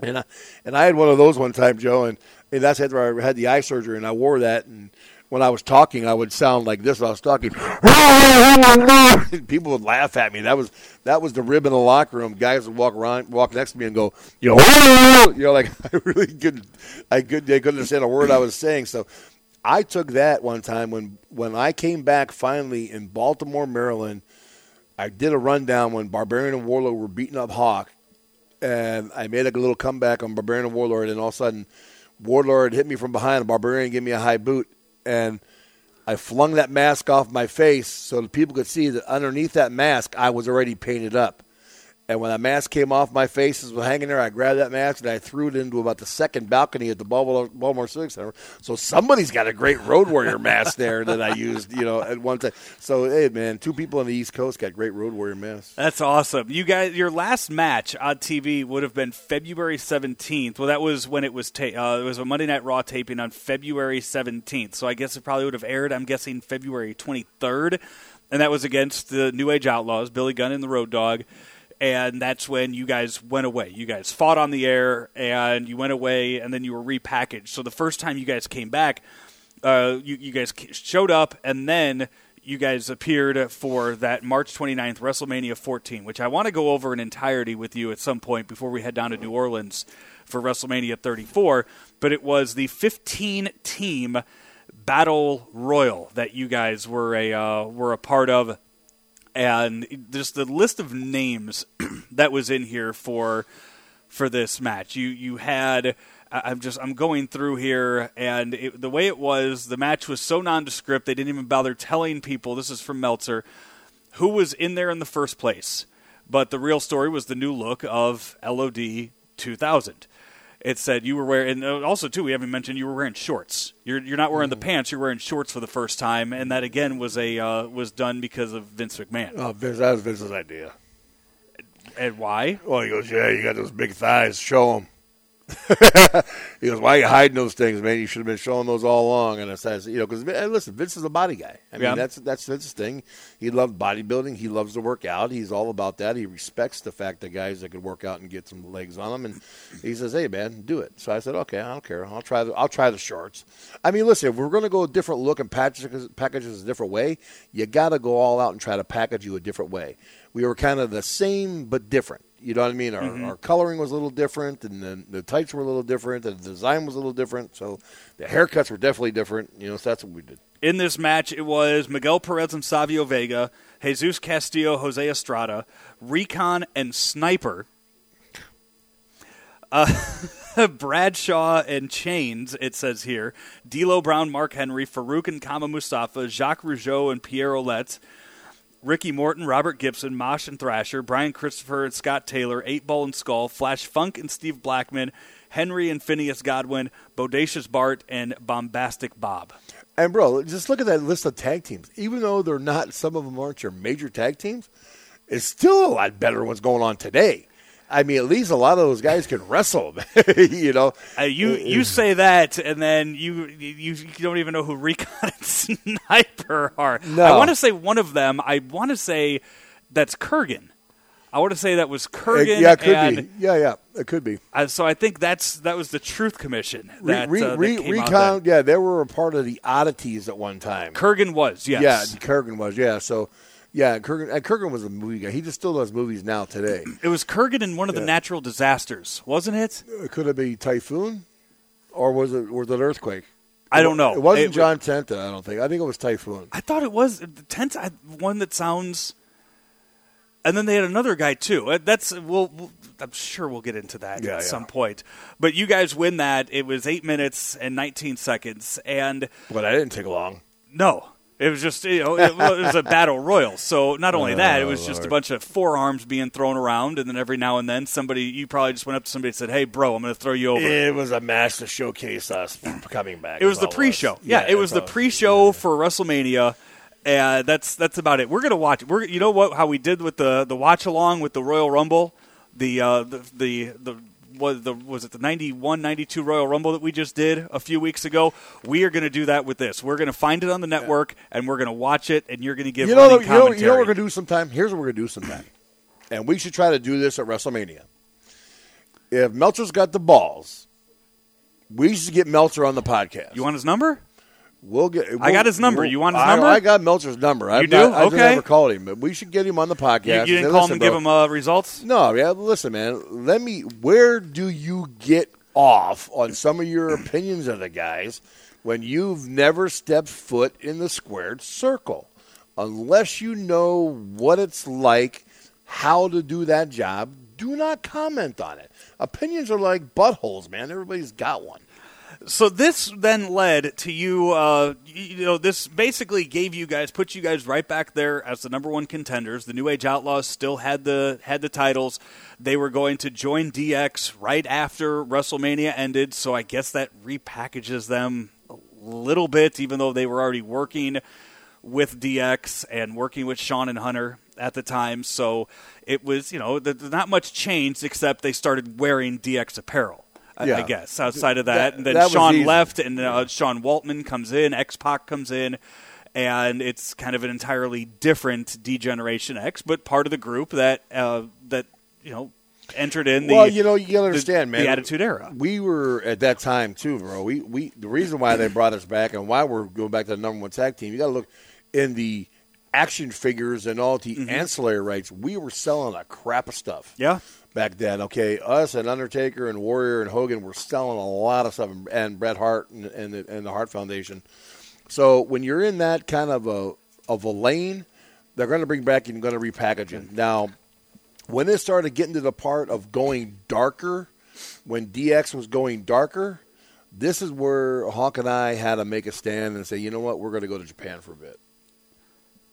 And I, and I had one of those one time, Joe, and, and that's after I had the eye surgery, and I wore that, and when I was talking, I would sound like this. I was talking, people would laugh at me. That was that was the rib in the locker room. Guys would walk around, walk next to me, and go, you know, you know, like I really couldn't, I could, they couldn't understand a word I was saying. So I took that one time when when I came back finally in Baltimore, Maryland. I did a rundown when Barbarian and Warlord were beating up Hawk, and I made a little comeback on Barbarian and Warlord, and all of a sudden, Warlord hit me from behind, and Barbarian gave me a high boot, and I flung that mask off my face so that people could see that underneath that mask I was already painted up, And when that mask came off my face, was hanging there, I grabbed that mask and I threw it into about the second balcony at the Baltimore, Baltimore Civic Center. So somebody's got a great Road Warrior mask there that I used, you know, at one time. So hey, man, two people on the East Coast got great Road Warrior masks. That's awesome. You guys, your last match on TV would have been February seventeenth. Well, that was when it was ta- uh, it was a Monday Night Raw taping on February seventeenth. So I guess it probably would have aired. I'm guessing February twenty third, and that was against the New Age Outlaws, Billy Gunn and the Road Dog and that's when you guys went away. You guys fought on the air, and you went away, and then you were repackaged. So the first time you guys came back, uh, you, you guys showed up, and then you guys appeared for that March 29th WrestleMania 14, which I want to go over in entirety with you at some point before we head down to New Orleans for WrestleMania 34. But it was the 15 team battle royal that you guys were a uh, were a part of and just the list of names that was in here for for this match. You you had I'm just I'm going through here, and it, the way it was, the match was so nondescript they didn't even bother telling people. This is from Meltzer, who was in there in the first place. But the real story was the new look of LOD 2000 it said you were wearing, and uh, also too, we haven't mentioned you were wearing shorts. You're you're not wearing the mm. pants. You're wearing shorts for the first time, and that again was a uh, was done because of Vince McMahon. Oh, Vince, that was Vince's idea. And why? Well, he goes, yeah, you got those big thighs. Show them. he goes, "Why are you hiding those things, man? You should have been showing those all along." And I says, "You know, because listen, Vince is a body guy. I mean, yeah. that's that's Vince's thing. He loves bodybuilding. He loves to work out. He's all about that. He respects the fact that guys that could work out and get some legs on them. And he says, "Hey, man, do it." So I said, "Okay, I don't care. I'll try. The, I'll try the shorts. I mean, listen, if we're going to go a different look and package packages a different way, you got to go all out and try to package you a different way. We were kind of the same but different." You know what I mean? Our, mm-hmm. our coloring was a little different, and the, the tights were a little different, and the design was a little different. So the haircuts were definitely different. You know, so that's what we did. In this match, it was Miguel Perez and Savio Vega, Jesus Castillo, Jose Estrada, Recon, and Sniper. Uh, Bradshaw and Chains, it says here. D'Lo Brown, Mark Henry, Farouk and Kama Mustafa, Jacques Rougeau and Pierre Ouellet, Ricky Morton, Robert Gibson, Mosh and Thrasher, Brian Christopher and Scott Taylor, Eight Ball and Skull, Flash Funk and Steve Blackman, Henry and Phineas Godwin, Bodacious Bart, and Bombastic Bob. And bro, just look at that list of tag teams. Even though they're not, some of them aren't your major tag teams, it's still a lot better than what's going on today. I mean, at least a lot of those guys can wrestle. you know, uh, you you say that, and then you, you you don't even know who Recon and Sniper are. No. I want to say one of them. I want to say that's Kurgan. I want to say that was Kurgan. yeah, it could and, be. Yeah, yeah, it could be. Uh, so I think that's that was the Truth Commission. That, re, uh, re, that Recon, yeah, they were a part of the oddities at one time. Kurgan was, yes. Yeah, Kurgan was, yeah. So yeah, Kurgan, uh, Kurgan was a movie guy. He just still does movies now today. It was Kurgan in one of yeah. the natural disasters, wasn't it? Uh, could it be typhoon, or was it was it earthquake? I don't know. It wasn't it, John Tenta. I don't think. I think it was Typhoon. I thought it was Tenta. One that sounds. And then they had another guy too. Uh, that's we'll, we'll I'm sure we'll get into that yeah, at yeah. some point. But you guys win that. It was eight minutes and 19 seconds, and but I didn't take long. No, it was just you know it was a battle royal. So not only that, it was oh, just a bunch of forearms being thrown around, and then every now and then somebody you probably just went up to somebody and said, "Hey, bro, I'm going to throw you over." It was a match to showcase us coming back. It was the pre-show. Was. Yeah, yeah, it was the pre-show yeah. for WrestleMania. And that's that's about it. We're gonna watch. We're you know what how we did with the the watch along with the Royal Rumble, the uh, the the the was the was it the 91 92 Royal Rumble that we just did a few weeks ago. We are going to do that with this. We're going to find it on the network yeah. and we're going to watch it and you're going to give you know, you know, you know what we're going to do sometime. Here's what we're going to do sometime, and we should try to do this at WrestleMania. If Meltzer's got the balls, we should get Meltzer on the podcast. You want his number? We'll get. We'll, I got his number. You want his number? I, I got Meltzer's number. I've you do? I okay. never called him, but we should get him on the podcast. You, you didn't call him and give him uh, results? No, yeah. Listen, man. Let me. Where do you get off on some of your opinions of the guys when you've never stepped foot in the squared circle? Unless you know what it's like, how to do that job, do not comment on it. Opinions are like buttholes, man. Everybody's got one. So this then led to you. Uh, you know, this basically gave you guys, put you guys right back there as the number one contenders. The New Age Outlaws still had the had the titles. They were going to join DX right after WrestleMania ended. So I guess that repackages them a little bit, even though they were already working with DX and working with Shawn and Hunter at the time. So it was, you know, not much changed except they started wearing DX apparel. Yeah. I guess. Outside of that, that and then that Shawn left, and uh, Sean Waltman comes in, X Pac comes in, and it's kind of an entirely different D-Generation X, but part of the group that uh, that you know entered in the well, you know, you understand, the, man, the Attitude Era. We were at that time too, bro. We we the reason why they brought us back and why we're going back to the number one tag team. You got to look in the action figures and all the mm-hmm. ancillary rights. We were selling a crap of stuff. Yeah back then. Okay, us and Undertaker and Warrior and Hogan were selling a lot of stuff, and Bret Hart and, and the, and the Hart Foundation. So when you're in that kind of a of a lane, they're going to bring back and going to repackage it. Mm-hmm. Now, when it started getting to the part of going darker, when DX was going darker, this is where Hawk and I had to make a stand and say, you know what, we're going to go to Japan for a bit.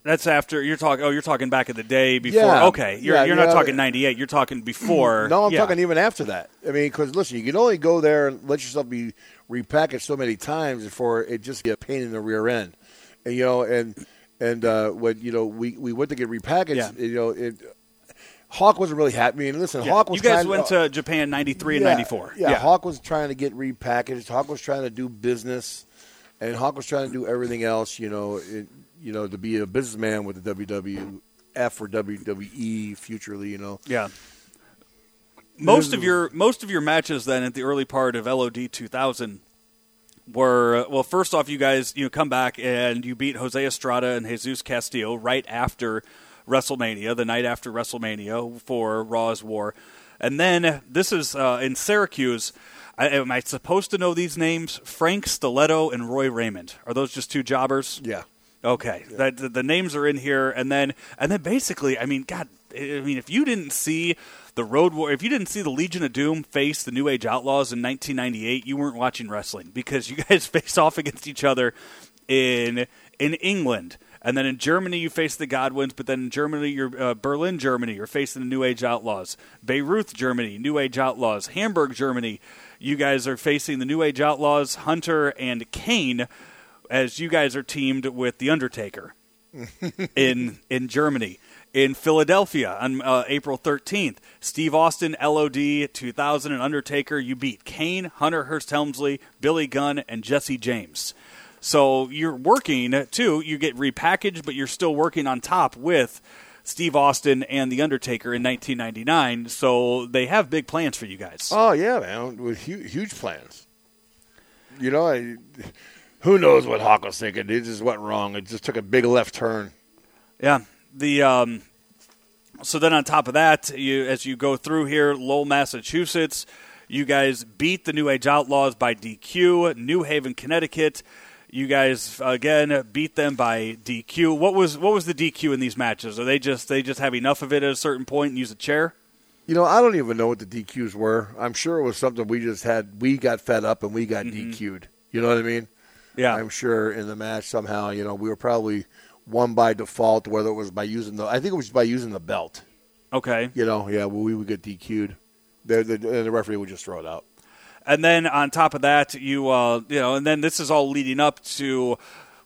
That's after you're talking. Oh, you're talking back in the day before. Yeah, okay, you're, yeah, you're not talking '98. You're talking before. No, I'm yeah. talking even after that. I mean, because listen, you can only go there and let yourself be repackaged so many times before it just get a pain in the rear end. And you know, and and uh, when you know we, we went to get repackaged, you know, it, Hawk wasn't really happy. I mean, listen, Hawk was. You guys went to, to Japan '93 and '94. Yeah, Hawk was trying to get repackaged. Hawk was trying to do business, and Hawk was trying to do everything else. You know. It, you know, to be a businessman with the WWF or WWE futurely, you know. Yeah. Most of your most of your matches then at the early part of LOD 2000 were well. First off, you guys you know come back and you beat Jose Estrada and Jesus Castillo right after WrestleMania, the night after WrestleMania for Raw's War, and then this is uh, in Syracuse. I, am I supposed to know these names? Frank Stiletto and Roy Raymond. Are those just two jobbers? Yeah. Okay, yeah. the, the names are in here, and then and then basically, I mean, God, I mean, if you didn't see the Road War, if you didn't see the Legion of Doom face the New Age Outlaws in 1998, you weren't watching wrestling because you guys faced off against each other in in England. And then in Germany, you face the Godwins, but then in Germany, you're uh, Berlin, Germany, you're facing the New Age Outlaws. Bayreuth, Germany, New Age Outlaws. Hamburg, Germany, you guys are facing the New Age Outlaws, Hunter and Kane as you guys are teamed with the Undertaker in in Germany. In Philadelphia on uh, April 13th, Steve Austin, LOD 2000, and Undertaker. You beat Kane, Hunter Hearst Helmsley, Billy Gunn, and Jesse James. So you're working too. You get repackaged, but you're still working on top with Steve Austin and The Undertaker in 1999. So they have big plans for you guys. Oh yeah, man, with huge, huge plans. You know, I, who knows what Hawk was thinking? It just went wrong. It just took a big left turn. Yeah. The um, so then on top of that, you as you go through here, Lowell, Massachusetts, you guys beat the New Age Outlaws by DQ. New Haven, Connecticut, you guys again beat them by DQ. What was what was the DQ in these matches? Are they just they just have enough of it at a certain point and use a chair? You know, I don't even know what the DQs were. I'm sure it was something we just had. We got fed up and we got mm-hmm. DQ'd. You know what I mean? Yeah, I'm sure in the match somehow, you know, we were probably won by default, whether it was by using the, I think it was by using the belt. Okay. You know, yeah, we would get DQ'd. The, the, the referee would just throw it out. And then on top of that, you, uh, you know, and then this is all leading up to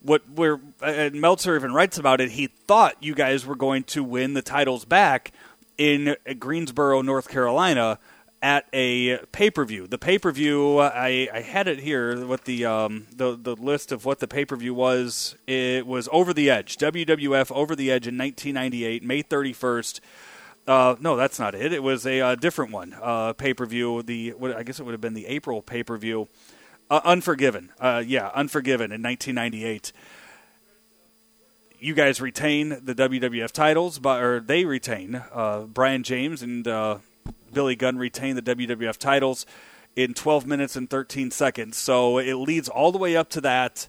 what where and Meltzer even writes about it. He thought you guys were going to win the titles back in Greensboro, North Carolina at a pay per view. The pay per view, I, I had it here. What the um, the the list of what the pay per view was. It was Over the Edge, WWF Over the Edge in 1998, May 31st. Uh, no, that's not it. It was a uh, different one. Uh, pay per view. The what, I guess it would have been the April pay per view. Uh, Unforgiven. Uh, yeah, Unforgiven in 1998 you guys retain the WWF titles, but or they retain uh, Brian James and Billy Gunn retain the WWF titles in 12 minutes and 13 seconds. So it leads all the way up to that,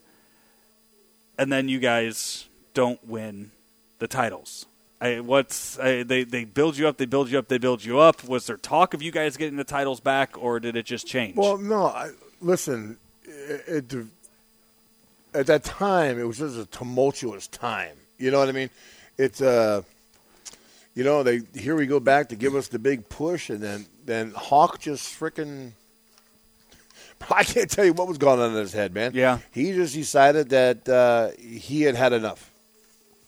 and then you guys don't win the titles. I, what's I, they they build you up, they build you up, they build you up. Was there talk of you guys getting the titles back, or did it just change? Well, no. I, listen, it, it, at that time, it was just a tumultuous time. You know what I mean? It's uh, you know, they here we go back to give us the big push, and then then Hawk just freaking. I can't tell you what was going on in his head, man. Yeah, he just decided that uh, he had had enough.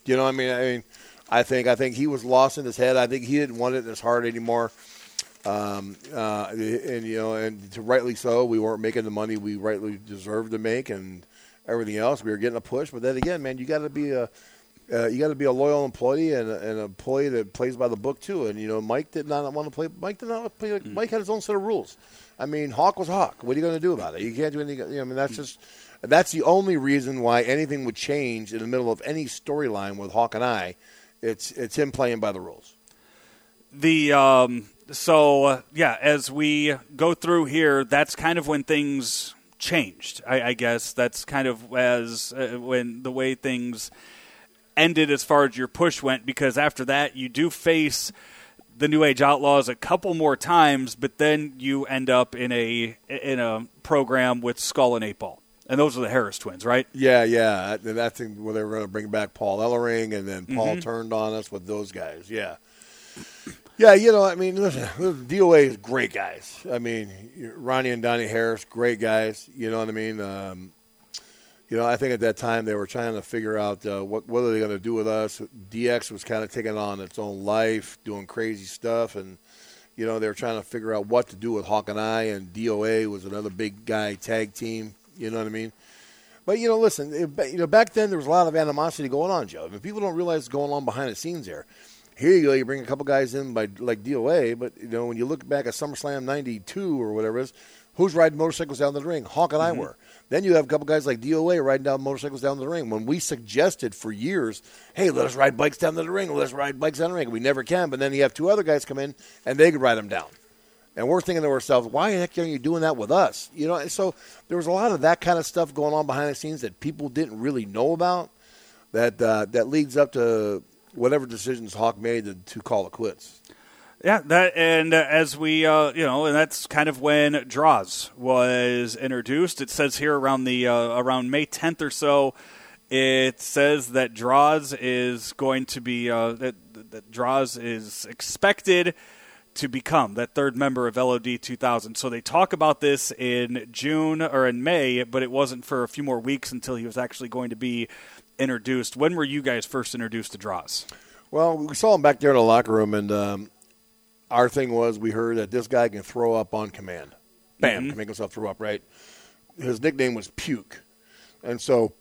You know, what I mean, I mean, I think I think he was lost in his head. I think he didn't want it in his heart anymore. Um, uh, and you know, and to rightly so, we weren't making the money we rightly deserved to make, and everything else. We were getting a push, but then again, man, you got to be a uh, you got to be a loyal employee and, an employee that plays by the book too. And you know, Mike did not want to play. Mike did not play. Mm. Mike had his own set of rules. I mean, Hawk was Hawk. What are you going to do about it? You can't do anything. You know, I mean, that's just that's the only reason why anything would change in the middle of any storyline with Hawk and I. It's it's him playing by the rules. The um, so uh, yeah, as we go through here, that's kind of when things changed. I, I guess that's kind of as uh, when the way things ended as far as your push went because after that you do face the New Age Outlaws a couple more times, but then you end up in a in a program with Skull and Eight Ball. And those are the Harris twins, right? Yeah, yeah. That's where they were going to bring back Paul Ellering, and then Paul mm-hmm. turned on us with those guys. Yeah. Yeah, you know, I mean, listen, DOA is great guys. I mean, Ronnie and Donnie Harris, great guys. You know what I mean? Um, you know, I think at that time they were trying to figure out uh, what what are they going to do with us. DX was kind of taking on its own life, doing crazy stuff, and you know they were trying to figure out what to do with Hawk and I. And DOA was another big guy tag team. You know what I mean? But you know, listen, it, you know, back then there was a lot of animosity going on, Joe. I mean, people don't realize what's going on behind the scenes there. Here you go, you bring a couple guys in by like DOA, but you know when you look back at SummerSlam '92 or whatever it is, who's riding motorcycles down the ring? Hawk and mm-hmm. I were. Then you have a couple guys like DOA riding down motorcycles down the ring. When we suggested for years, hey, let us ride bikes down to the ring, let us ride bikes down the ring. We never can. But then you have two other guys come in and they could ride them down. And we're thinking to ourselves, why the heck are you doing that with us? You know, and so there was a lot of that kind of stuff going on behind the scenes that people didn't really know about. That uh, that leads up to whatever decisions Hawk made to, to call it quits. Yeah, that and uh, as we uh, you know, and that's kind of when Droz was introduced. It says here around the uh, around May 10th or so, it says that Droz is going to be uh, that that Droz is expected to become that third member of LOD 2000. So they talk about this in June or in May, but it wasn't for a few more weeks until he was actually going to be introduced. When were you guys first introduced to Droz? Well, we saw him back there in the locker room, and um, our thing was we heard that this guy can throw up on command. Bam, mm-hmm. can make himself throw up, right? His nickname was Puke. And so.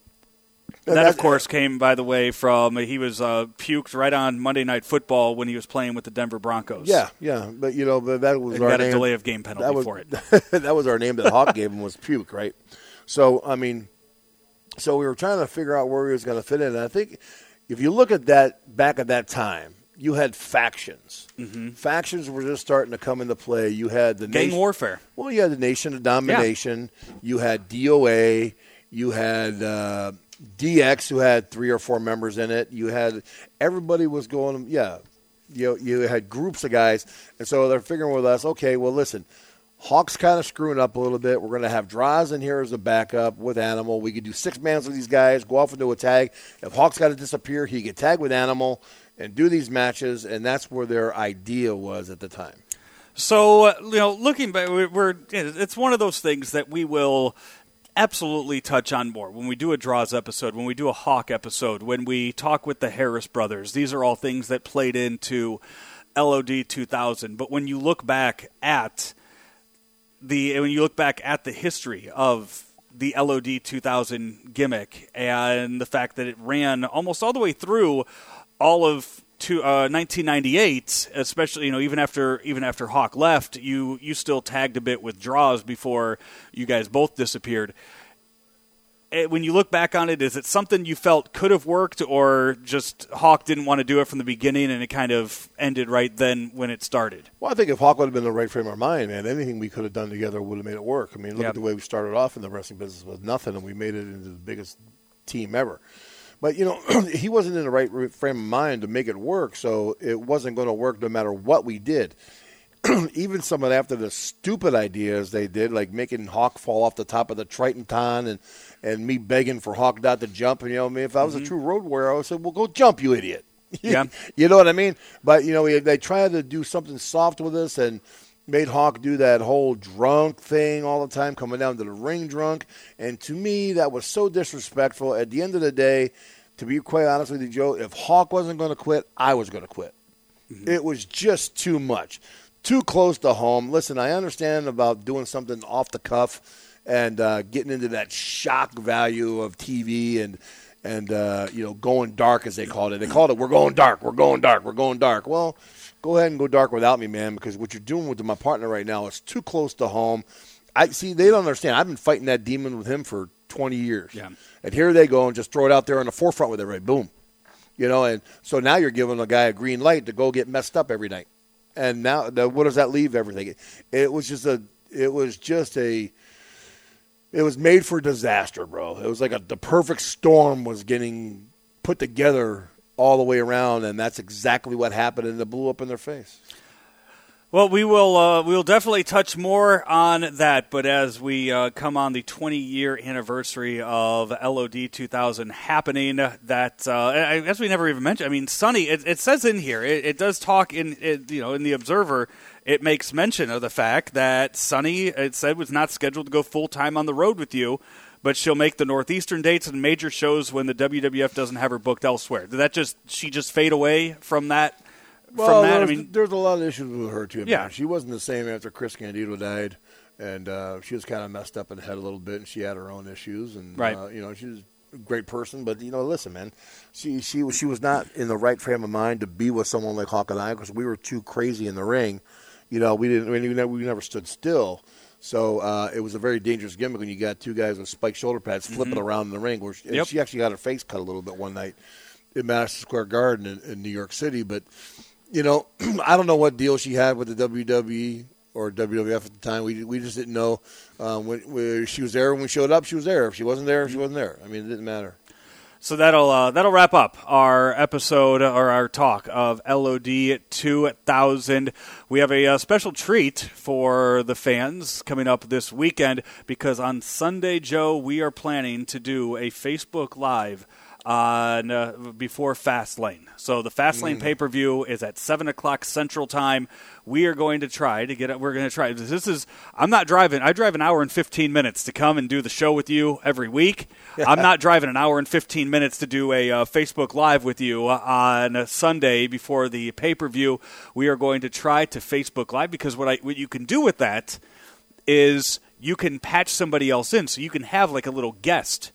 And that, of course, came, by the way, from he was uh, puked right on Monday Night Football when he was playing with the Denver Broncos. Yeah, yeah. But, you know, but that was and our got name. a delay of game penalty that was, for it. that was our name that Hawk gave him was Puke, right? So, I mean, so we were trying to figure out where he was going to fit in. And I think if you look at that back at that time, you had factions. Mm-hmm. Factions were just starting to come into play. You had the gang nation, warfare. Well, you had the Nation of Domination. Yeah. You had DOA. You had uh, DX, who had three or four members in it. You had everybody was going. Yeah, you you had groups of guys, and so they're figuring with us. Okay, well, listen. Hawk's kind of screwing up a little bit. We're going to have Droz in here as a backup with Animal. We could do six mans with these guys, go off into a tag. If Hawk's got to disappear, he could tag with Animal and do these matches, and that's where their idea was at the time. So, uh, you know, looking back, we're it's one of those things that we will absolutely touch on more when we do a Droz episode, when we do a Hawk episode, when we talk with the Harris brothers. These are all things that played into LOD 2000. But when you look back at the when you look back at the history of the LOD 2000 gimmick and the fact that it ran almost all the way through all of to uh, 1998, especially you know even after even after Hawk left, you you still tagged a bit with Droz before you guys both disappeared. Eh, when you look back on it, is it something you felt could have worked, or just Hawk didn't want to do it from the beginning and it kind of ended right then when it started? Well, I think if Hawk would have been in the right frame of mind, man, anything we could have done together would have made it work. I mean, look yep. at the way we started off in the wrestling business with nothing, and we made it into the biggest team ever. But you know, he wasn't in the right frame of mind to make it work, so it wasn't going to work no matter what we did. even some of after the stupid ideas they did, like making Hawk fall off the top of the TitanTron and and me begging for Hawk not to jump. And you know, I mean, if I was mm-hmm. a true road warrior, I would say, "Well, go jump, you idiot." Yeah. you know what I mean? But you know, they tried to do something soft with us and made Hawk do that whole drunk thing all the time, coming down to the ring drunk. And to me, that was so disrespectful. At the end of the day, to be quite honest with you, Joe, if Hawk wasn't going to quit, I was going to quit. Mm-hmm. It was just too much, too close to home. Listen, I understand about doing something off the cuff and uh, getting into that shock value of TV and and uh, you know going dark as they called it. They called it "We're going dark, we're going dark, we're going dark." Well, go ahead and go dark without me, man, because what you're doing with my partner right now is too close to home. I see they don't understand. I've been fighting that demon with him for 20 years. Yeah. And here they go and just throw it out there on the forefront with it, right? Boom. You know, and so now you're giving a guy a green light to go get messed up every night. And now, the, what does that leave everything? It was just a, it was just a, it was made for disaster, bro. It was like a, the perfect storm was getting put together all the way around, and that's exactly what happened, and it blew up in their face. Well, we will uh, we will definitely touch more on that, but as we uh, come on the 20 year anniversary of LOD 2000 happening, that uh, I guess we never even mentioned. I mean, Sunny, it, it says in here, it, it does talk in it, you know in the Observer. It makes mention of the fact that Sunny, it said, was not scheduled to go full time on the road with you but she'll make the northeastern dates and major shows when the WWF doesn't have her booked elsewhere. Did that just she just fade away from that well, from that? I mean, there's a lot of issues with her too. Yeah, she wasn't the same after Chris Candido died, and uh, she was kind of messed up in the head a little bit, and she had her own issues, and right. Uh, you know, she was a great person, but you know, listen, man, she she was she was not in the right frame of mind to be with someone like Hawk and I because we were too crazy in the ring. You know, we didn't. I mean, we never, we never stood still. So uh, it was a very dangerous gimmick when you got two guys with spiked shoulder pads flipping mm-hmm. around in the ring. Where she, yep. she actually got her face cut a little bit one night in Madison Square Garden in, in New York City. But you know, I don't know what deal she had with the WWE or WWF at the time. We we just didn't know um, when, when, she was there when we showed up. She was there. If she wasn't there, she wasn't there. I mean, it didn't matter. So that'll uh, that'll wrap up our episode or our talk of LOD 2000. We have a, a, uh, special treat for the fans coming up this weekend because on Sunday, Joe, we are planning to do a Facebook Live on uh, before Fastlane. So the Fastlane mm. pay per view is at seven o'clock Central Time. We are going to try to get it. We're going to try. This is. I'm not driving. I drive an hour and fifteen minutes to come and do the show with you every week. I'm not driving an hour and fifteen minutes to do a uh, Facebook Live with you on a Sunday before the pay per view. We are going to try to Facebook Live because what I what you can do with that is you can patch somebody else in, so you can have like a little guest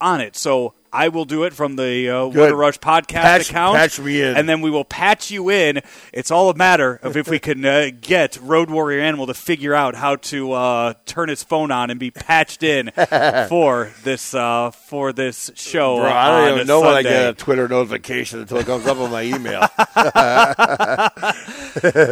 on it. So I will do it from the uh, a Rush podcast patch, account. Patch me in. And then we will patch you in. It's all a matter of if we can uh, get Road Warrior Animal to figure out how to uh, turn his phone on and be patched in for this uh, for this show. Bro, I don't even know when I get a Twitter notification until it comes up on my email.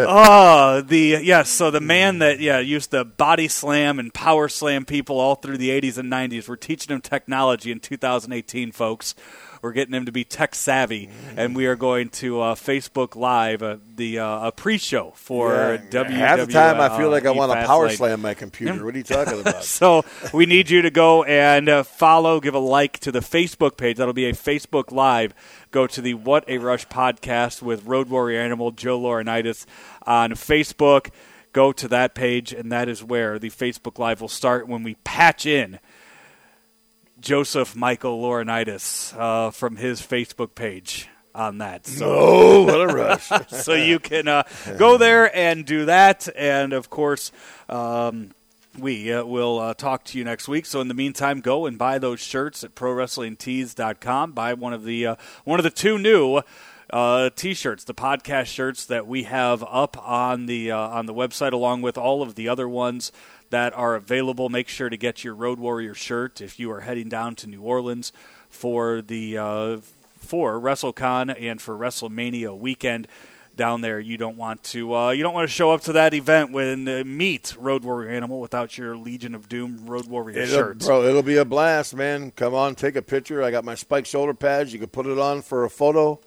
oh, the yes. So the man that yeah used to body slam and power slam people all through the 80s and 90s. We're teaching him technology in 2018 folks. We're getting them to be tech savvy, and we are going to uh, Facebook Live uh, the uh, a pre-show for yeah, WWE. Half the time, I feel like I want to power slam my computer. What are you talking about? so we need you to go and uh, follow, give a like to the Facebook page. That'll be a Facebook Live. Go to the What a Rush podcast with Road Warrior Animal Joe Laurinaitis on Facebook. Go to that page, and that is where the Facebook Live will start when we patch in Joseph Michael Laurinaitis uh, from his Facebook page on that. So, oh, what a rush! so you can uh, go there and do that, and of course. Um, we uh, will uh, talk to you next week. So in the meantime, go and buy those shirts at ProWrestlingTees.com. Buy one of the uh, one of the two new uh, t-shirts, the podcast shirts that we have up on the uh, on the website, along with all of the other ones that are available. Make sure to get your Road Warrior shirt if you are heading down to New Orleans for the uh, for WrestleCon and for WrestleMania weekend down there. You don't want to uh, you don't want to show up to that event when uh, meet Road Warrior Animal without your Legion of Doom Road Warrior it'll, shirt. Bro, it'll be a blast, man. Come on, take a picture. I got my spike shoulder pads. You can put it on for a photo.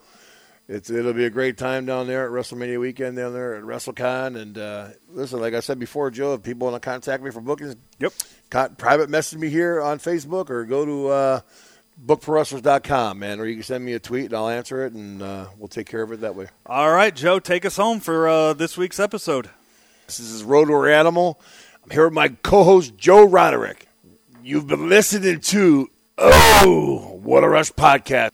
It's it'll be a great time down there at WrestleMania weekend down there at WrestleCon. And uh, listen, like I said before, Joe, if people want to contact me for bookings, Yep. con- private message me here on Facebook or go to uh, bookprowrestlers.com, man, or you can send me a tweet and I'll answer it, and uh, we'll take care of it that way. All right, Joe, take us home for uh, this week's episode. This is Road Warrior Animal. I'm here with my co-host Joe Roderick. You've been listening to Oh, What a Rush podcast.